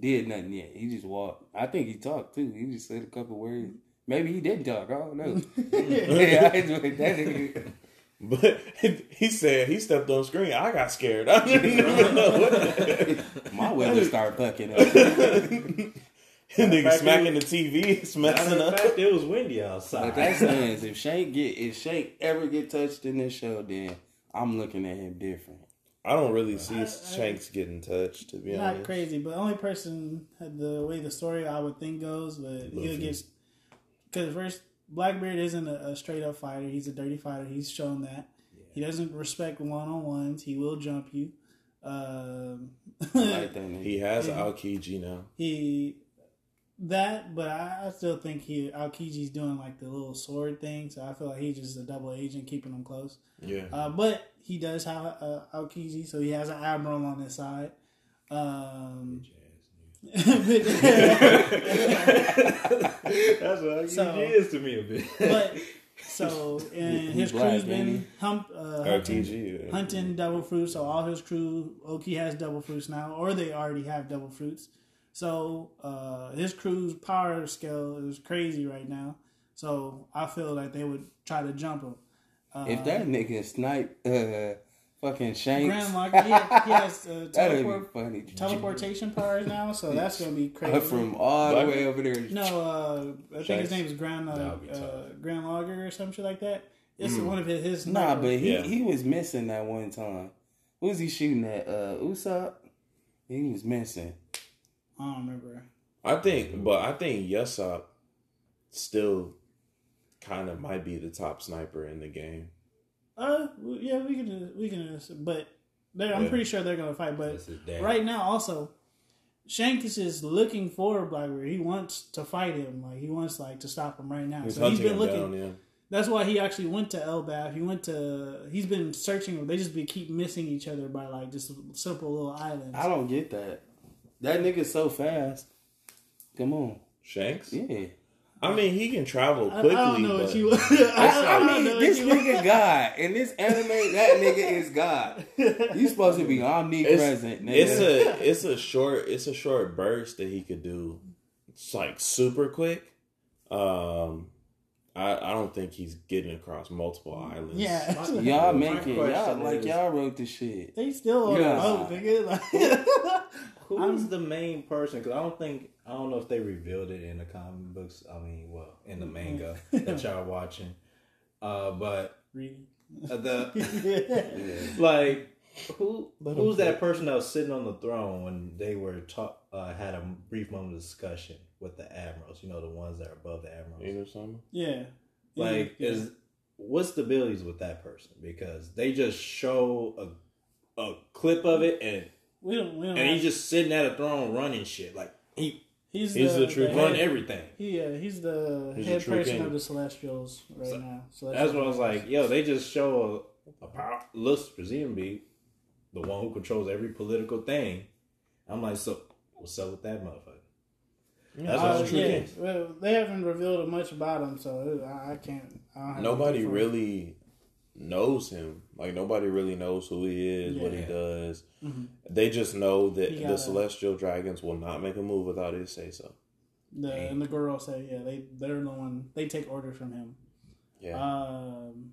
Speaker 3: did nothing yet. He just walked. I think he talked too. He just said a couple words. Maybe he did talk. I don't know. yeah, I enjoyed that nigga.
Speaker 1: But he said he stepped on screen. I got scared. I didn't know what
Speaker 3: My weather started bucking up.
Speaker 1: nigga
Speaker 4: fact,
Speaker 1: smacking the TV. It's messing up.
Speaker 4: fact, it was windy outside.
Speaker 3: Like that stands. If Shank get if Shank ever get touched in this show, then I'm looking at him different.
Speaker 1: I don't really see
Speaker 2: I-
Speaker 1: Shanks getting touched, to be
Speaker 2: not
Speaker 1: honest.
Speaker 2: crazy, but only person the way the story I would think goes, but he'll get because first Blackbeard isn't a, a straight up fighter. He's a dirty fighter. He's shown that. He doesn't respect one on ones. He will jump you. Um,
Speaker 3: I like that.
Speaker 1: He has
Speaker 2: Yeah.
Speaker 1: Aokiji now.
Speaker 2: he that, but I, I still think he Aokiji's doing like the little sword thing. So I feel like he's just a double agent keeping them close.
Speaker 1: Yeah.
Speaker 2: Uh, but he does have uh, Aokiji, so he has an admiral on his side. Um,
Speaker 4: That's what
Speaker 2: So-
Speaker 4: is to me a bit.
Speaker 2: but so and his
Speaker 3: black,
Speaker 2: crew's
Speaker 3: ain't
Speaker 2: been hump, uh, hunting,
Speaker 1: Aokiji. yeah.
Speaker 2: hunting double fruits. So all his crew, Oki has double fruits now, or they already have double fruits. So uh, his crew's power scale is crazy right now. So I feel like they would try to jump him. Uh,
Speaker 3: If that nigga snipe uh fucking Shanks,
Speaker 2: Grand Lock, he, he has uh, teleport,
Speaker 3: be funny.
Speaker 2: teleportation powers now, so that's gonna be crazy.
Speaker 3: From all the way over there.
Speaker 2: No, uh, I think
Speaker 1: Shanks?
Speaker 2: his name is Grand uh,
Speaker 4: That would be tough.
Speaker 2: uh, Grand Logger or some shit like that. It's one of his. his
Speaker 3: Nah, but he,
Speaker 1: Yeah.
Speaker 3: he was missing that one time. Who was he shooting at? Uh, Usopp? He was missing.
Speaker 2: I don't remember.
Speaker 1: I think, but I think Yasopp still kind of might be the top sniper in the game.
Speaker 2: Uh, yeah, we can we can, but they're, I'm pretty sure they're gonna fight. But
Speaker 4: That's his dad.
Speaker 2: right now, also, Shank is just looking for Blackbeard. He wants to fight him. Like he wants like to stop him right now.
Speaker 1: He's
Speaker 2: so he's
Speaker 1: hunting
Speaker 2: been looking.
Speaker 1: down. Yeah.
Speaker 2: That's why he actually went to Elbaf. He went to. He's been searching. They just be keep missing each other by like just simple little islands.
Speaker 3: I don't get that. That nigga's so fast. Come on.
Speaker 1: Shanks.
Speaker 3: Yeah.
Speaker 1: I mean, he can travel
Speaker 2: I, I
Speaker 1: quickly.
Speaker 2: don't know
Speaker 1: but
Speaker 2: what you. I,
Speaker 3: I, I
Speaker 2: don't know
Speaker 3: mean, this
Speaker 2: you-
Speaker 3: nigga God. In this anime, that nigga is God. You supposed to be omnipresent, nigga.
Speaker 1: it's a it's a short it's a short burst that he could do. It's like super quick. Um, I I don't think he's getting across multiple islands.
Speaker 2: Yeah,
Speaker 3: y'all
Speaker 4: My
Speaker 3: make it. Y'all like
Speaker 4: is-
Speaker 3: y'all wrote the shit.
Speaker 2: they still on
Speaker 3: Yeah.
Speaker 2: the boat, nigga. Like,
Speaker 4: Who's the main person? Because I don't think I don't know if they revealed it in the comic books. I mean, well, in the manga that y'all watching. Uh, but
Speaker 2: Reading.
Speaker 4: uh, the like who who's that person that was sitting on the throne when they were talk uh, had a brief moment of discussion with the admirals? You know, the ones that are above the admirals.
Speaker 1: Either something.
Speaker 2: Yeah.
Speaker 4: Like,
Speaker 2: Yeah.
Speaker 4: is what's the abilities with that person? Because they just show a a clip of it and
Speaker 2: we don't. We don't
Speaker 4: and he's just sitting at a throne running shit like he
Speaker 2: he's,
Speaker 1: he's
Speaker 2: the,
Speaker 1: the true
Speaker 2: head-
Speaker 4: run everything.
Speaker 2: Yeah, he's the
Speaker 1: He's
Speaker 2: head
Speaker 1: true
Speaker 2: person
Speaker 1: king.
Speaker 2: of the Celestials right
Speaker 4: So,
Speaker 2: now. So
Speaker 4: That's what I was like, yo, they just show a, a power looks presumably the one who controls every political thing. I'm like, so what's up with that motherfucker? That's
Speaker 2: Uh,
Speaker 4: what the truth
Speaker 2: yeah,
Speaker 4: is.
Speaker 2: well, they haven't revealed much about him, so I, I can't. I
Speaker 1: Nobody
Speaker 2: anything for him.
Speaker 1: really knows him. Like nobody really knows who he is, what he
Speaker 4: Yeah.
Speaker 1: does.
Speaker 2: Mhm.
Speaker 1: They just know that the
Speaker 2: gotta-
Speaker 1: celestial dragons will not make a move without his say so.
Speaker 2: The and the girl say, yeah, they they're the one they take orders from him.
Speaker 1: Yeah.
Speaker 2: Um,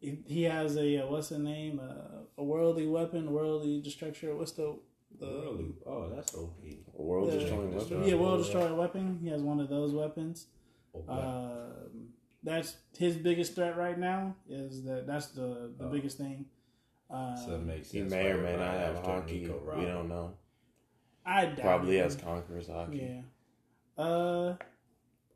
Speaker 2: he, he has a uh, what's the name? Uh, a worldly weapon, worldly destruction. What's the the
Speaker 4: Really? Oh, that's OP.
Speaker 1: World
Speaker 2: the-
Speaker 1: destroying weapon.
Speaker 2: yeah world destroying weapon? He has one of those weapons.
Speaker 4: OP.
Speaker 2: Um, that's his biggest threat right now. Is that that's the the
Speaker 4: Oh.
Speaker 2: biggest thing. Uh,
Speaker 4: so it makes sense.
Speaker 1: He may or may not have haki.
Speaker 4: Nico
Speaker 1: We don't know.
Speaker 2: I doubt
Speaker 1: Probably
Speaker 2: it.
Speaker 1: has Conqueror's haki.
Speaker 2: Yeah. Uh,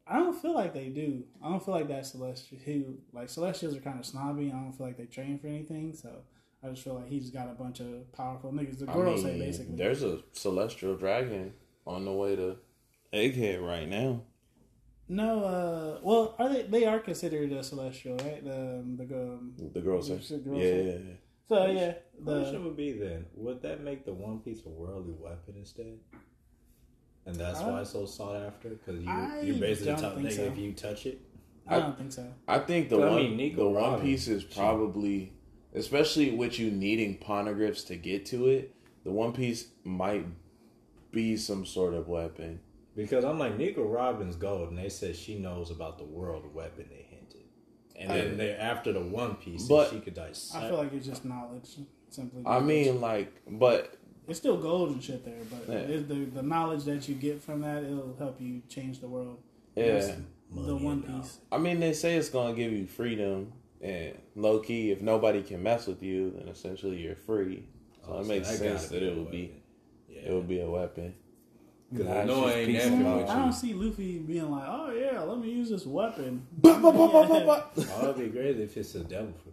Speaker 2: I don't feel like they do. I don't feel like that Celestial. Who like Celestials are kind of snobby. I don't feel like they train for anything. So I just feel like he's got a bunch of powerful niggas. The
Speaker 1: I
Speaker 2: girls
Speaker 1: mean,
Speaker 2: say basically.
Speaker 1: there's a celestial dragon on the way to Egghead right now.
Speaker 2: No, uh, well, are they? They are considered a celestial, right? The um, the um,
Speaker 1: The girls, say,
Speaker 2: The girl
Speaker 1: yeah,
Speaker 2: say-
Speaker 1: yeah, yeah.
Speaker 2: so yeah,
Speaker 4: Question
Speaker 2: the
Speaker 4: would be then, would that make the One Piece a worldly weapon instead? And that's
Speaker 2: I-
Speaker 4: why it's so sought after because you
Speaker 2: I
Speaker 4: you're basically
Speaker 2: don't
Speaker 4: top
Speaker 2: think
Speaker 4: nigga
Speaker 2: so.
Speaker 4: if you touch it.
Speaker 2: I don't think so.
Speaker 1: I think the
Speaker 4: But I
Speaker 1: one,
Speaker 4: mean, Nico
Speaker 1: the One Piece is probably, especially with you needing poneglyphs to get to it. The One Piece might be some sort of weapon.
Speaker 4: Because I'm like Nico Robin's gold, and they said she knows about the world weapon they hinted, and then they after the One Piece,
Speaker 1: But-
Speaker 4: she could dissect.
Speaker 2: I feel like it's just knowledge, simply.
Speaker 1: I
Speaker 2: because
Speaker 1: mean, like, but
Speaker 2: it's still gold and shit there, but
Speaker 1: Yeah.
Speaker 2: the the knowledge that you get from that it'll help you change the world.
Speaker 1: yeah,
Speaker 2: the One Piece.
Speaker 1: I mean, they say it's gonna give you freedom and low key. If nobody can mess with you, then essentially you're free. So
Speaker 4: Oh,
Speaker 1: it
Speaker 4: so
Speaker 1: makes sense that it would be.
Speaker 4: Yeah,
Speaker 1: it would be a weapon.
Speaker 4: Because
Speaker 3: Nah,
Speaker 4: I I ain't
Speaker 3: peace
Speaker 4: effing
Speaker 2: I don't see Luffy being like, "Oh yeah, let me use this weapon."
Speaker 4: Oh, it'd be great if it's a devil fruit.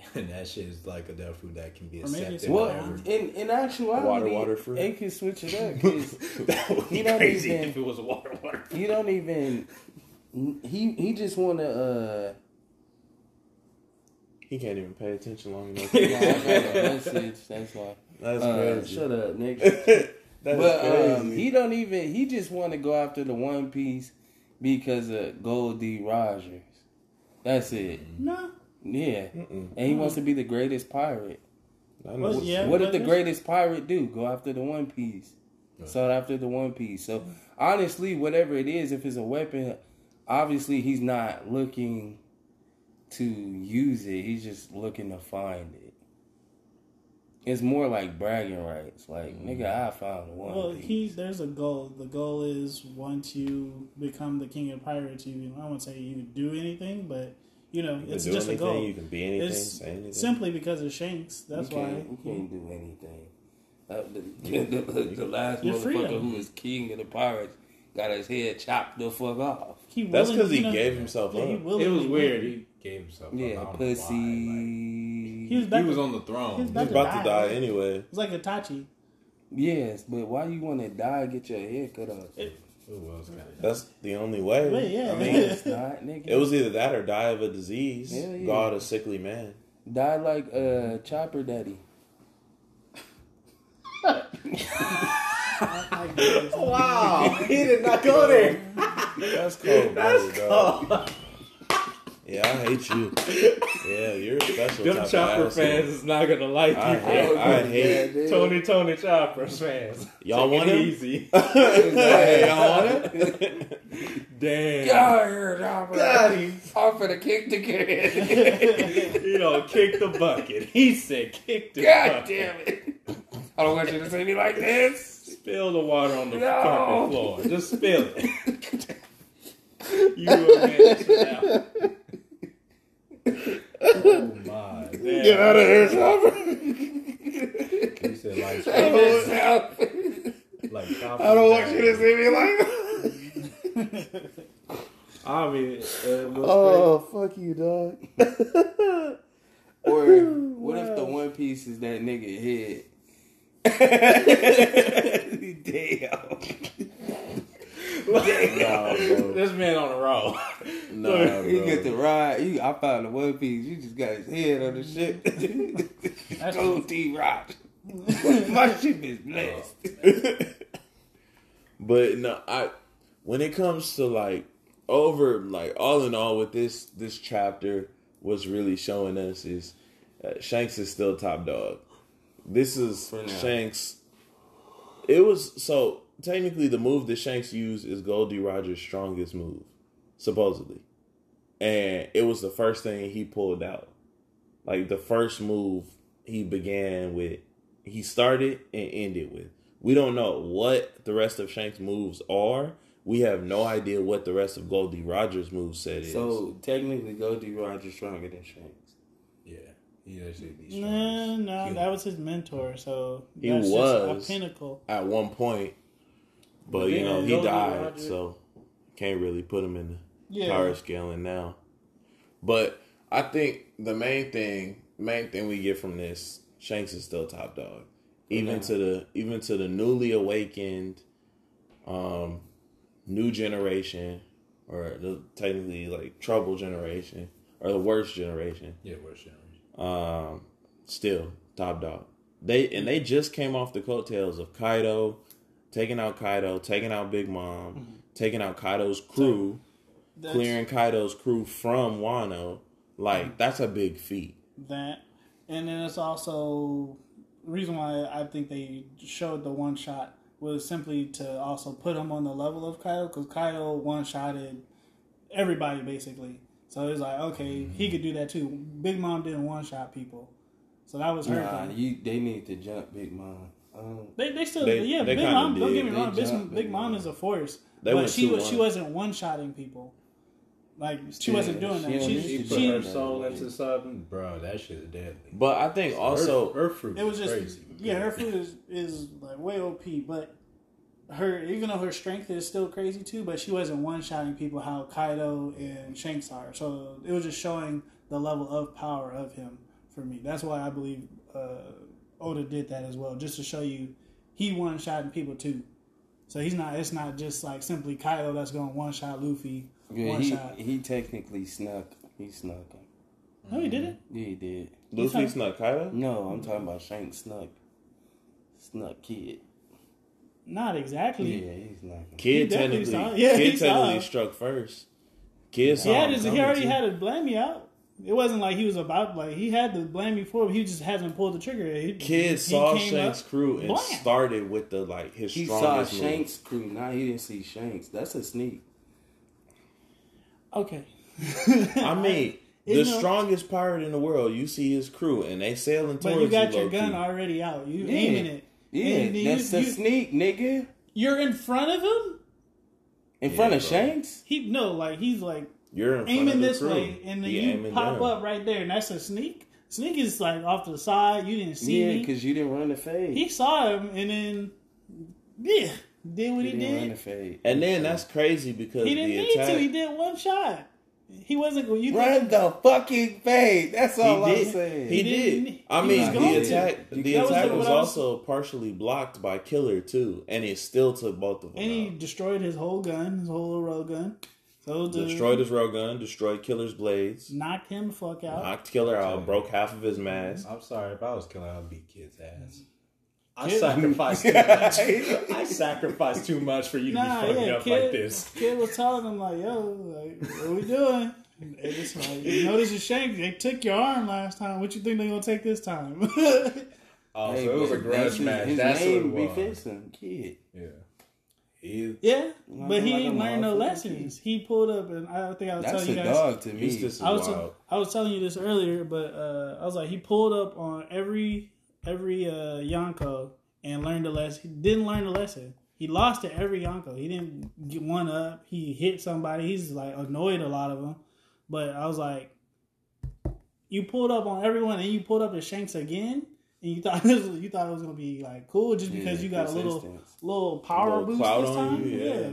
Speaker 4: And that shit is like a devil fruit that can be
Speaker 2: Or maybe it's
Speaker 4: accepted.
Speaker 3: Well,
Speaker 2: Whatever.
Speaker 4: whatever.
Speaker 3: in in actuality,
Speaker 1: Water, water fruit.
Speaker 3: They can switch it up. 'cause
Speaker 4: that would be
Speaker 3: He don't
Speaker 4: crazy
Speaker 3: even-
Speaker 4: if it was a water water.
Speaker 3: he don't even. He he just want to. uh
Speaker 1: He can't even pay attention long enough.
Speaker 3: yeah, I got a message. That's why.
Speaker 1: That's
Speaker 3: Uh,
Speaker 1: crazy.
Speaker 3: shut up, nigga.
Speaker 1: That's
Speaker 3: but
Speaker 1: crazy.
Speaker 3: um, he don't even. He just want to go after the One Piece because of Gol D. Rogers. That's it.
Speaker 2: No,
Speaker 3: Yeah,
Speaker 1: Mm-mm.
Speaker 3: and he wants to be the greatest pirate.
Speaker 2: Well,
Speaker 1: what's-
Speaker 2: yeah.
Speaker 3: what did the
Speaker 2: there's-
Speaker 3: greatest pirate do? Go after the One Piece. Sought after the One Piece. So honestly, whatever it is, if it's a weapon, obviously he's not looking to use it. He's just looking to find it. It's more like bragging rights. Like nigga, I found the One
Speaker 2: well,
Speaker 3: Piece.
Speaker 2: he there's a goal. The goal is once you become the king of pirates, you know, I won't say you do anything, but you know
Speaker 1: You
Speaker 2: it's
Speaker 1: do
Speaker 2: just a goal.
Speaker 1: You can be anything,
Speaker 2: It's
Speaker 1: say anything.
Speaker 2: simply because of Shanks. That's
Speaker 3: you
Speaker 2: why.
Speaker 3: you can't do anything. Uh, the, the, the, the last
Speaker 2: Your
Speaker 3: motherfucker
Speaker 2: freedom.
Speaker 3: who was king of the pirates got his head chopped the fuck off.
Speaker 2: He
Speaker 1: That's because he
Speaker 2: know,
Speaker 1: gave himself
Speaker 2: yeah,
Speaker 1: up.
Speaker 2: willingly
Speaker 4: It was weird. He gave himself. up.
Speaker 3: Yeah, pussy.
Speaker 4: why,
Speaker 2: He was,
Speaker 4: like, he was
Speaker 2: to-
Speaker 4: on the throne.
Speaker 2: he was
Speaker 1: He's
Speaker 2: about
Speaker 1: about to
Speaker 2: die.
Speaker 1: die anyway.
Speaker 2: It's like Itachi.
Speaker 3: Yes, but why you want to die? Get your head cut off.
Speaker 4: It was kind of.
Speaker 1: That's the only way.
Speaker 2: But yeah.
Speaker 1: I mean,
Speaker 3: It's not, nigga.
Speaker 1: it was either that or die of a disease.
Speaker 3: Hell yeah.
Speaker 1: God, a sickly man.
Speaker 3: die like uh Chopper Daddy.
Speaker 4: Wow, he did not go there.
Speaker 1: That's cold. That's cold. Yeah, I hate you. Yeah, you're a special.
Speaker 4: Them
Speaker 1: type
Speaker 4: Chopper
Speaker 1: asshole.
Speaker 4: fans is not gonna like
Speaker 1: I
Speaker 4: you.
Speaker 1: hate. I hate.
Speaker 4: Tony Tony Chopper fans.
Speaker 1: Y'all
Speaker 4: Take
Speaker 1: want
Speaker 4: it
Speaker 1: him?
Speaker 4: easy.
Speaker 1: Hey, y'all want it?
Speaker 4: Damn.
Speaker 3: Get here, Chopper.
Speaker 4: Got him.
Speaker 3: I'm finna kick the kid.
Speaker 4: You know, kick the bucket. He said, kick the
Speaker 3: God
Speaker 4: bucket.
Speaker 3: damn it. I don't want you to say me like this.
Speaker 4: Spill the water on the
Speaker 3: No.
Speaker 4: carpet floor. Just spill it. you a man now. Oh my. Damn.
Speaker 1: Get out of here, Chopper.
Speaker 4: He said, like,
Speaker 3: I
Speaker 4: like Chopper
Speaker 1: I don't want you to see me like that.
Speaker 4: I mean, uh, what's
Speaker 1: Oh, fuck you, dog.
Speaker 3: Or what if the One Piece is that nigga head? Damn.
Speaker 1: Nah,
Speaker 4: crazy?
Speaker 1: bro.
Speaker 4: this man on the road.
Speaker 1: Nah,
Speaker 3: He
Speaker 1: bro.
Speaker 3: get the ride. He, I found the One Piece. You just got his head on the shit.
Speaker 2: That's
Speaker 3: Gold T Rock. My shit is blessed.
Speaker 1: But no, I when it comes to like over like all in all with this this chapter what's really showing us is uh, Shanks is still top dog. This is Shanks. It was so technically the move that Shanks used is Gol D. Rogers' strongest move, supposedly, and it was the first thing he pulled out. Like the first move he began with, he started and ended with. We don't know what the rest of Shanks' moves are. We have no idea what the rest of Gol D. Rogers' move set is.
Speaker 3: So technically, Gol D. Rogers stronger than Shanks.
Speaker 4: Yeah, he actually be
Speaker 2: No,
Speaker 4: strong.
Speaker 2: no,
Speaker 4: He-
Speaker 2: that was his mentor. So
Speaker 1: He
Speaker 2: that's just
Speaker 1: was.
Speaker 2: a pinnacle.
Speaker 1: at one point, but you know he died, so can't really put him in the
Speaker 2: Yeah.
Speaker 1: power scaling now. But I think the main thing, main thing we get from this, Shanks is still top dog, even
Speaker 3: Yeah.
Speaker 1: to the even to the newly awakened, um, new generation, or the technically like trouble generation or the worst generation.
Speaker 4: Yeah, worst generation.
Speaker 1: Um, still top dog. They and they just came off the coattails of Kaido, taking out Kaido, taking out Big Mom, mm-hmm. taking out Kaido's crew,
Speaker 2: That's
Speaker 1: clearing Kaido's crew from Wano. Like mm-hmm. that's a big feat.
Speaker 2: that, and then it's also reason why I think they showed the one shot was simply to also put him on the level of Kaido because Kaido one shotted everybody basically. So it's like okay, he mm-hmm. could do that too. Big Mom didn't one shot people, so that was her
Speaker 3: Nah,
Speaker 2: thing.
Speaker 3: you they need to jump Big Mom. Um,
Speaker 2: They, they still
Speaker 1: They-
Speaker 2: yeah
Speaker 1: they
Speaker 2: Big
Speaker 1: kinda
Speaker 2: Mom don't get me wrong
Speaker 3: They
Speaker 2: Big, Big
Speaker 3: Big
Speaker 2: Mom
Speaker 3: Mom.
Speaker 2: is a force
Speaker 1: They
Speaker 2: but she was she wasn't one shotting people like she
Speaker 3: Yeah,
Speaker 2: wasn't doing
Speaker 3: she
Speaker 2: that
Speaker 3: don't
Speaker 2: she,
Speaker 4: She put
Speaker 2: she,
Speaker 4: her soul into something, bro. That shit is deadly.
Speaker 1: But I think also
Speaker 4: her, her fruit
Speaker 2: it was just
Speaker 4: crazy.
Speaker 2: yeah her food is is like way op but her even though her strength is still crazy too but she wasn't one shotting people how Kaido and Shanks are so it was just showing the level of power of him for me that's why I believe uh, Oda did that as well just to show you he one shotting people too so he's not it's not just like simply Kaido that's going one shot Luffy
Speaker 3: yeah,
Speaker 2: one
Speaker 3: he
Speaker 2: shot
Speaker 3: he technically snuck. He snuck him.
Speaker 2: no he didn't
Speaker 3: Yeah, he did.
Speaker 1: Luffy
Speaker 2: talking-
Speaker 1: snuck Kaido.
Speaker 3: No, I'm talking about Shanks snuck. Snuck kid.
Speaker 2: not exactly
Speaker 3: Yeah, he's not.
Speaker 1: Kid
Speaker 2: definitely
Speaker 1: technically,
Speaker 2: saw. Yeah,
Speaker 1: kid
Speaker 2: he
Speaker 1: technically
Speaker 2: it.
Speaker 1: struck first. Kid saw
Speaker 2: He had his, he already
Speaker 1: too.
Speaker 2: had to blame me out. It wasn't like he was about like he had to blame me for it. He just hasn't pulled the trigger. He,
Speaker 1: Kid
Speaker 2: he
Speaker 1: saw
Speaker 2: came
Speaker 1: Shanks' crew and
Speaker 2: blam.
Speaker 1: started with the like his
Speaker 3: He saw
Speaker 1: strongest move.
Speaker 3: Shanks' crew. Now he didn't see Shanks. That's a sneak.
Speaker 2: Okay.
Speaker 1: I mean,
Speaker 2: You
Speaker 1: the
Speaker 2: know-
Speaker 1: strongest pirate in the world. You see his crew, and they sailing towards you.
Speaker 2: but you got your
Speaker 1: low-key.
Speaker 2: gun already out. You
Speaker 3: Yeah.
Speaker 2: aiming it.
Speaker 3: Yeah,
Speaker 2: And you-
Speaker 3: that's a
Speaker 2: you-
Speaker 3: sneak, nigga.
Speaker 2: You're in front of him.
Speaker 3: In front of
Speaker 1: bro.
Speaker 3: Shanks.
Speaker 2: He no, like he's like
Speaker 1: You're in front of
Speaker 2: aiming this
Speaker 1: crew.
Speaker 2: way, and then
Speaker 1: He
Speaker 2: you pop
Speaker 1: down.
Speaker 2: up right there, and that's a sneak. Sneak is like off to the side. You didn't see him.
Speaker 3: Yeah,
Speaker 2: me.
Speaker 3: because you didn't run the fade.
Speaker 2: He saw him, and then yeah, did what
Speaker 3: He
Speaker 2: he,
Speaker 3: didn't run the fade.
Speaker 1: And then that's crazy because
Speaker 2: He didn't
Speaker 1: the
Speaker 2: need
Speaker 1: attack.
Speaker 2: to. He did one shot. He wasn't going. You
Speaker 3: Run the fucking fade. That's all I'm
Speaker 1: did.
Speaker 3: saying.
Speaker 1: He
Speaker 2: He
Speaker 1: did. I
Speaker 2: he
Speaker 1: mean, the
Speaker 3: going to.
Speaker 1: attack. The
Speaker 2: That
Speaker 1: attack
Speaker 2: what
Speaker 1: was
Speaker 2: I was-
Speaker 1: also partially blocked by Killer too, and he still took both of them.
Speaker 2: And he destroyed his whole gun, his whole little rail gun. So
Speaker 1: Destroyed his railgun, destroyed Killer's blades,
Speaker 2: knocked him the fuck out.
Speaker 1: knocked Killer out, broke half of his mask.
Speaker 4: I'm sorry if I was Killer, I'd beat kids' ass. I
Speaker 2: Kid-
Speaker 4: sacrificed too much. I sacrificed too much for you to
Speaker 2: Nah,
Speaker 4: be fucking
Speaker 2: yeah,
Speaker 4: up
Speaker 2: kid,
Speaker 4: like this.
Speaker 2: kid was telling him like, "Yo, like, what we doing?" They just like, you notice your shank. They took your arm last time. What you think they're gonna take this time?
Speaker 4: Oh,
Speaker 3: Hey,
Speaker 4: so it was a grudge match.
Speaker 3: His
Speaker 4: That's
Speaker 3: name
Speaker 4: what it
Speaker 3: be
Speaker 4: was.
Speaker 3: Fencing, kid.
Speaker 4: Yeah. He,
Speaker 2: yeah, but he
Speaker 3: like a
Speaker 2: didn't learn no
Speaker 3: motherfucking
Speaker 2: lessons. He pulled up, and I think I was
Speaker 3: That's
Speaker 2: telling you guys.
Speaker 3: dog to me.
Speaker 2: I was
Speaker 1: wild.
Speaker 2: I was telling you this earlier, but uh, I was like he pulled up on every every uh, Yonko and learned a lesson. He didn't learn a lesson. He lost to every Yonko. He didn't get one up. He hit somebody. He's like annoyed a lot of them. But I was like, you pulled up on everyone, and you pulled up to Shanks again, and you thought this was, you thought it was gonna be like cool just because
Speaker 3: Yeah,
Speaker 2: you got a little
Speaker 3: consistence.
Speaker 2: little power
Speaker 1: Little
Speaker 2: boost
Speaker 1: clout
Speaker 2: this
Speaker 1: on
Speaker 2: time.
Speaker 1: you, yeah.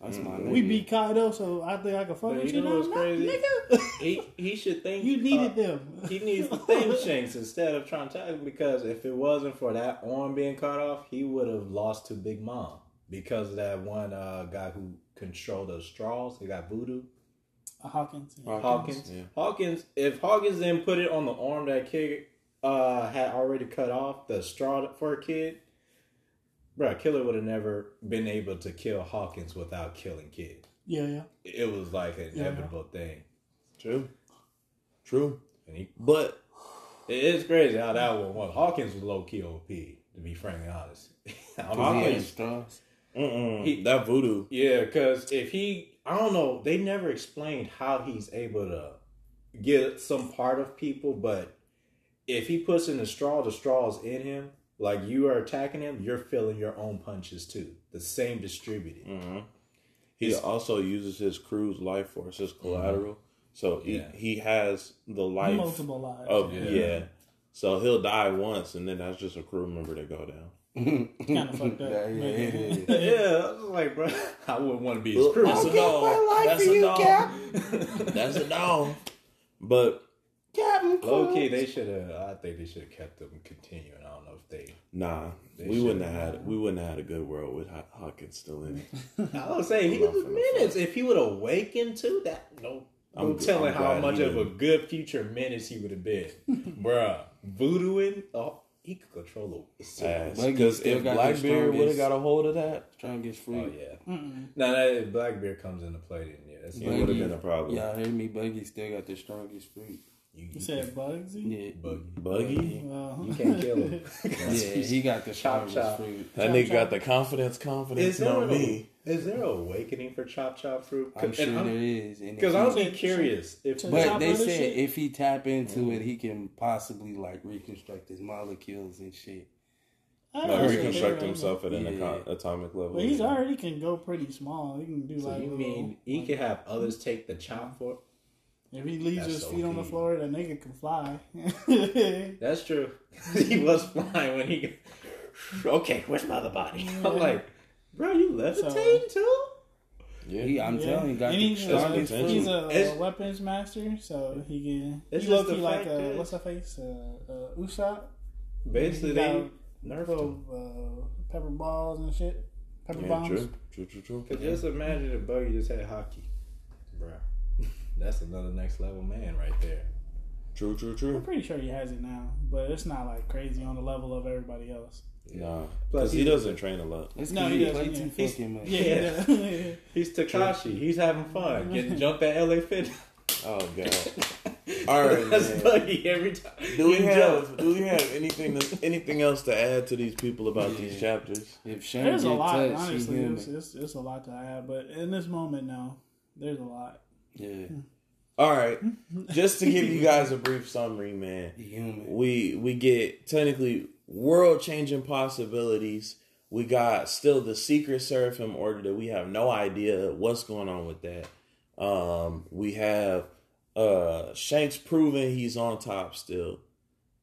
Speaker 3: That's my nigga.
Speaker 2: We beat Kaido, so I think I can fuck
Speaker 4: But
Speaker 2: with
Speaker 4: you
Speaker 2: you,
Speaker 4: know
Speaker 2: now,
Speaker 4: what's crazy?
Speaker 2: nigga.
Speaker 4: he, he should think
Speaker 2: you needed
Speaker 4: uh,
Speaker 2: them.
Speaker 4: He needs to thank Shanks instead of trying to tackle because if it wasn't for that arm being cut off, he would have lost to Big Mom because of that one uh, guy who controlled the straws. He got voodoo.
Speaker 2: Hawkins.
Speaker 4: Hawkins.
Speaker 1: yeah.
Speaker 4: Hawkins. If Hawkins didn't put it on the arm that kid uh, had already cut off, the straw for a kid, bro, Killer would have never been able to kill Hawkins without killing Kid.
Speaker 2: Yeah, yeah.
Speaker 4: It was like an inevitable thing,
Speaker 1: True, true.
Speaker 4: and he.
Speaker 1: But
Speaker 4: It is crazy how that one was. Hawkins was low key OP, to be frankly honest. I don't know
Speaker 3: Cause he
Speaker 4: how
Speaker 3: had
Speaker 4: you-
Speaker 3: straws.
Speaker 1: Mm-mm.
Speaker 4: He-
Speaker 1: that voodoo.
Speaker 4: Yeah, because if he, I don't know, they never explained how he's able to get some part of people, but if he puts in the straw, the straw is in him. Like you are attacking him, you're feeling your own punches too. The same distributed.
Speaker 1: hmm He also uses his crew's life force as collateral. So he,
Speaker 4: Yeah.
Speaker 1: he has the life
Speaker 2: Multiple lives.
Speaker 1: of
Speaker 4: Yeah.
Speaker 1: yeah. So he'll die once, and then that's just a crew member that go down.
Speaker 2: kind of fucked up.
Speaker 3: Yeah, yeah, it is.
Speaker 4: Yeah, I was like, bro, I wouldn't want to be his
Speaker 1: Well,
Speaker 4: crew.
Speaker 1: that's a dog. That's a dog. That's a dog. But
Speaker 3: Captain
Speaker 4: Low key, they should have. I think they should have kept them continuing. I don't know if they.
Speaker 1: nah,
Speaker 4: They
Speaker 1: we wouldn't
Speaker 4: should've.
Speaker 1: have had we wouldn't have had a good world with Haw- Hawkins still in it.
Speaker 4: I was saying he was
Speaker 1: the
Speaker 4: minutes. If he would awaken to that, no,
Speaker 1: I'm
Speaker 4: no
Speaker 1: g-
Speaker 4: telling
Speaker 1: I'm
Speaker 4: how much of a good future menace he would have been, bruh. Voodooing, oh, he could control the
Speaker 1: Ass. Because if Blackbeard would have got a hold of that,
Speaker 3: Strongest
Speaker 4: Oh
Speaker 3: fruit.
Speaker 4: yeah.
Speaker 2: Mm-mm.
Speaker 4: Now that if Blackbeard comes into play, then yeah, that's
Speaker 1: it would have been a problem.
Speaker 3: Y'all heard me? Buggy still got the strongest fruit.
Speaker 4: You,
Speaker 2: You said Bugsy?
Speaker 3: Yeah.
Speaker 4: buggy.
Speaker 1: Buggy,
Speaker 2: Well, uh-huh.
Speaker 4: You can't kill him.
Speaker 3: Yeah, he got the
Speaker 4: Chop, chop.
Speaker 3: fruit.
Speaker 1: that
Speaker 2: Chop,
Speaker 1: nigga
Speaker 2: chop.
Speaker 1: got the confidence, confidence
Speaker 4: there
Speaker 1: on me.
Speaker 4: is there a awakening for Chop Chop Fruit?
Speaker 3: I'm sure there is. and if
Speaker 4: Because I was
Speaker 2: Chop-
Speaker 4: curious if
Speaker 3: But they said
Speaker 2: shit?
Speaker 3: if he tap into it, mm-hmm. he can possibly like reconstruct his molecules and shit.
Speaker 2: I
Speaker 1: Like reconstruct
Speaker 2: Yeah,
Speaker 1: himself at an
Speaker 3: Yeah.
Speaker 1: atomic level.
Speaker 2: But he's already can go pretty small. He can do
Speaker 4: So
Speaker 2: like.
Speaker 4: you
Speaker 2: little-
Speaker 4: mean he
Speaker 2: like-
Speaker 4: can have others take the chop for?
Speaker 2: If he leaves
Speaker 4: That's
Speaker 2: his
Speaker 4: so
Speaker 2: feet on the floor, that nigga can fly.
Speaker 4: That's true. he was flying when he. Okay, where's my other body? I'm like, bro, you levitating too?
Speaker 1: Yeah.
Speaker 3: He, I'm
Speaker 2: Yeah.
Speaker 3: telling you, got
Speaker 2: And
Speaker 3: the
Speaker 2: he's,
Speaker 3: strongest
Speaker 1: potential.
Speaker 2: he's
Speaker 3: fruit.
Speaker 2: a, weapons master, so he can.
Speaker 4: It's
Speaker 2: he
Speaker 4: just the
Speaker 2: like
Speaker 4: fact
Speaker 2: uh,
Speaker 4: that-
Speaker 2: what's her face? Uh, uh, Usopp.
Speaker 4: Basically,
Speaker 2: He
Speaker 4: they
Speaker 2: got
Speaker 4: nerfed
Speaker 2: uh, pepper balls and shit. Pepper
Speaker 1: Yeah,
Speaker 2: bombs.
Speaker 1: true, true, true, true.
Speaker 4: Cause just imagine if Buggy just had haki, bro. That's another next level man right there.
Speaker 1: True, true, true.
Speaker 2: I'm pretty sure he has it now, but it's not like crazy on the level of everybody else.
Speaker 1: Nah,
Speaker 4: Plus,
Speaker 1: because he doesn't train a lot.
Speaker 3: It's
Speaker 2: No, he
Speaker 3: he
Speaker 2: doesn't,
Speaker 3: play
Speaker 2: yeah.
Speaker 3: too
Speaker 2: He's-
Speaker 3: fucking much.
Speaker 2: Yeah,
Speaker 4: Yeah.
Speaker 2: yeah.
Speaker 4: He's Takashi. He's having fun, getting jumped at LA Fit.
Speaker 1: Oh god. All right,
Speaker 4: That's
Speaker 1: man.
Speaker 4: Buggy every time.
Speaker 1: Do we have
Speaker 4: jumped.
Speaker 1: Do we have anything to, anything else to add to these people about these chapters?
Speaker 3: If Shane
Speaker 2: There's a lot,
Speaker 3: touched,
Speaker 2: honestly. It's, it's, it's a lot to add, but in this moment, no, there's a lot.
Speaker 3: Yeah,
Speaker 1: All right, just to give you guys a brief summary, man.
Speaker 3: human.
Speaker 1: We we get technically world changing possibilities. We got still the secret seraphim order that we have no idea what's going on with that. Um, we have uh Shanks proving he's on top still.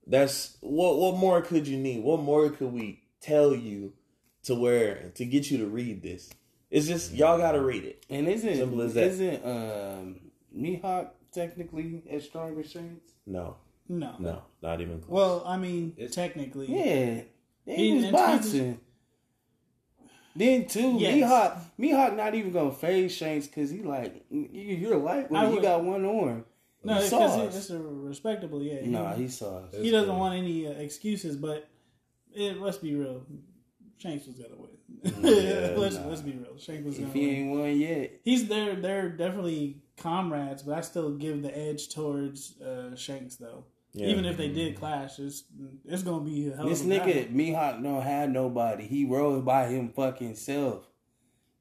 Speaker 1: That's what what more could you need? What more could we tell you to where to get you to read this? It's just y'all gotta read it.
Speaker 3: And isn't
Speaker 1: Simple as that.
Speaker 3: isn't um, Mihawk technically as strong as Shanks?
Speaker 1: No,
Speaker 2: No.
Speaker 1: no, not even close.
Speaker 2: Well, I mean,
Speaker 4: It's-
Speaker 2: technically,
Speaker 3: Yeah,
Speaker 2: He-
Speaker 3: was boxing. Then too,
Speaker 2: Yes.
Speaker 3: Mihawk, Mihawk not even gonna phase Shanks because he like you- you're lightweight. You got one arm.
Speaker 2: no, because it's a respectable. Yeah, he-
Speaker 3: Nah, he saw.
Speaker 2: he doesn't want any uh, excuses, but it, let's be real. Shanks was gonna win.
Speaker 1: Yeah,
Speaker 2: let's
Speaker 3: nah.
Speaker 2: let's be real. Shanks was
Speaker 3: If he
Speaker 2: win.
Speaker 3: ain't won yet,
Speaker 2: He's there. They're definitely comrades, but I still give the edge towards uh, Shanks though.
Speaker 1: Yeah.
Speaker 2: Even if they did clash, it's it's gonna be a hell
Speaker 3: this
Speaker 2: of a battle.
Speaker 3: nigga Mihawk don't have nobody. He rode by him fucking self.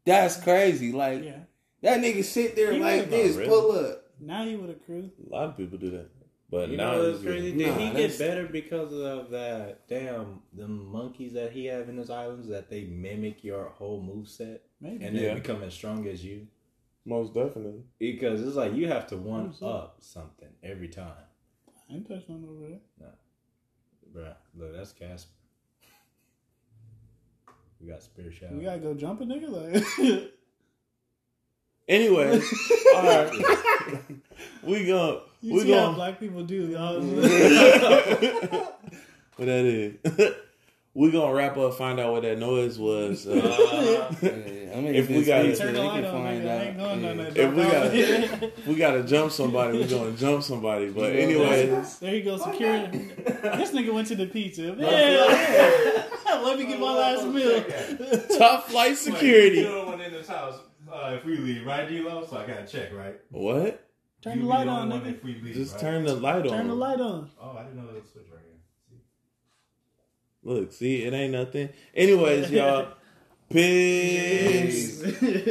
Speaker 3: That's crazy. Like
Speaker 2: Yeah,
Speaker 3: that nigga sit there
Speaker 1: He
Speaker 3: like this,
Speaker 1: not really.
Speaker 3: pull up.
Speaker 2: now he with a crew.
Speaker 1: a lot of people do that, but
Speaker 4: You
Speaker 1: now
Speaker 4: know what's crazy? Did
Speaker 3: Nah,
Speaker 4: he
Speaker 3: that's-
Speaker 4: get better because of that damn the monkeys that he have in his islands that they mimic your whole move set
Speaker 2: Maybe.
Speaker 4: and they
Speaker 1: Yeah.
Speaker 4: become as strong as you?
Speaker 1: most definitely.
Speaker 4: Because it's like you have to one up something every time.
Speaker 2: I ain't touched on over there. No.
Speaker 4: Bruh, look, that's Casper. We got Spirit Shadow.
Speaker 2: We gotta go jump a nigga like.
Speaker 1: Anyway, all right, we going
Speaker 2: You
Speaker 1: we
Speaker 2: see how black people do, y'all.
Speaker 1: what that is. we gonna wrap up. Find out what that noise was. Uh,
Speaker 3: Yeah, I mean,
Speaker 1: If we got-
Speaker 2: Turn the light on, nigga. I ain't going on that.
Speaker 1: If we
Speaker 2: got,
Speaker 1: if we gotta jump somebody, we gonna jump somebody. But anyways,
Speaker 2: there you go, security. this nigga went to the pizza. Yeah, let me get my last meal.
Speaker 1: top flight security.
Speaker 5: You know one in this house uh, if we leave, right, D-Lo? So I gotta check, right?
Speaker 1: What?
Speaker 2: Turn
Speaker 5: You
Speaker 2: the light on, nigga.
Speaker 5: If we leave,
Speaker 1: Just
Speaker 5: right?
Speaker 1: turn the light on.
Speaker 2: Turn the light on.
Speaker 5: Oh, I didn't know there was a switch right here. See?
Speaker 1: Look, see, it ain't nothing. Anyways, y'all, Peace.
Speaker 2: Peace.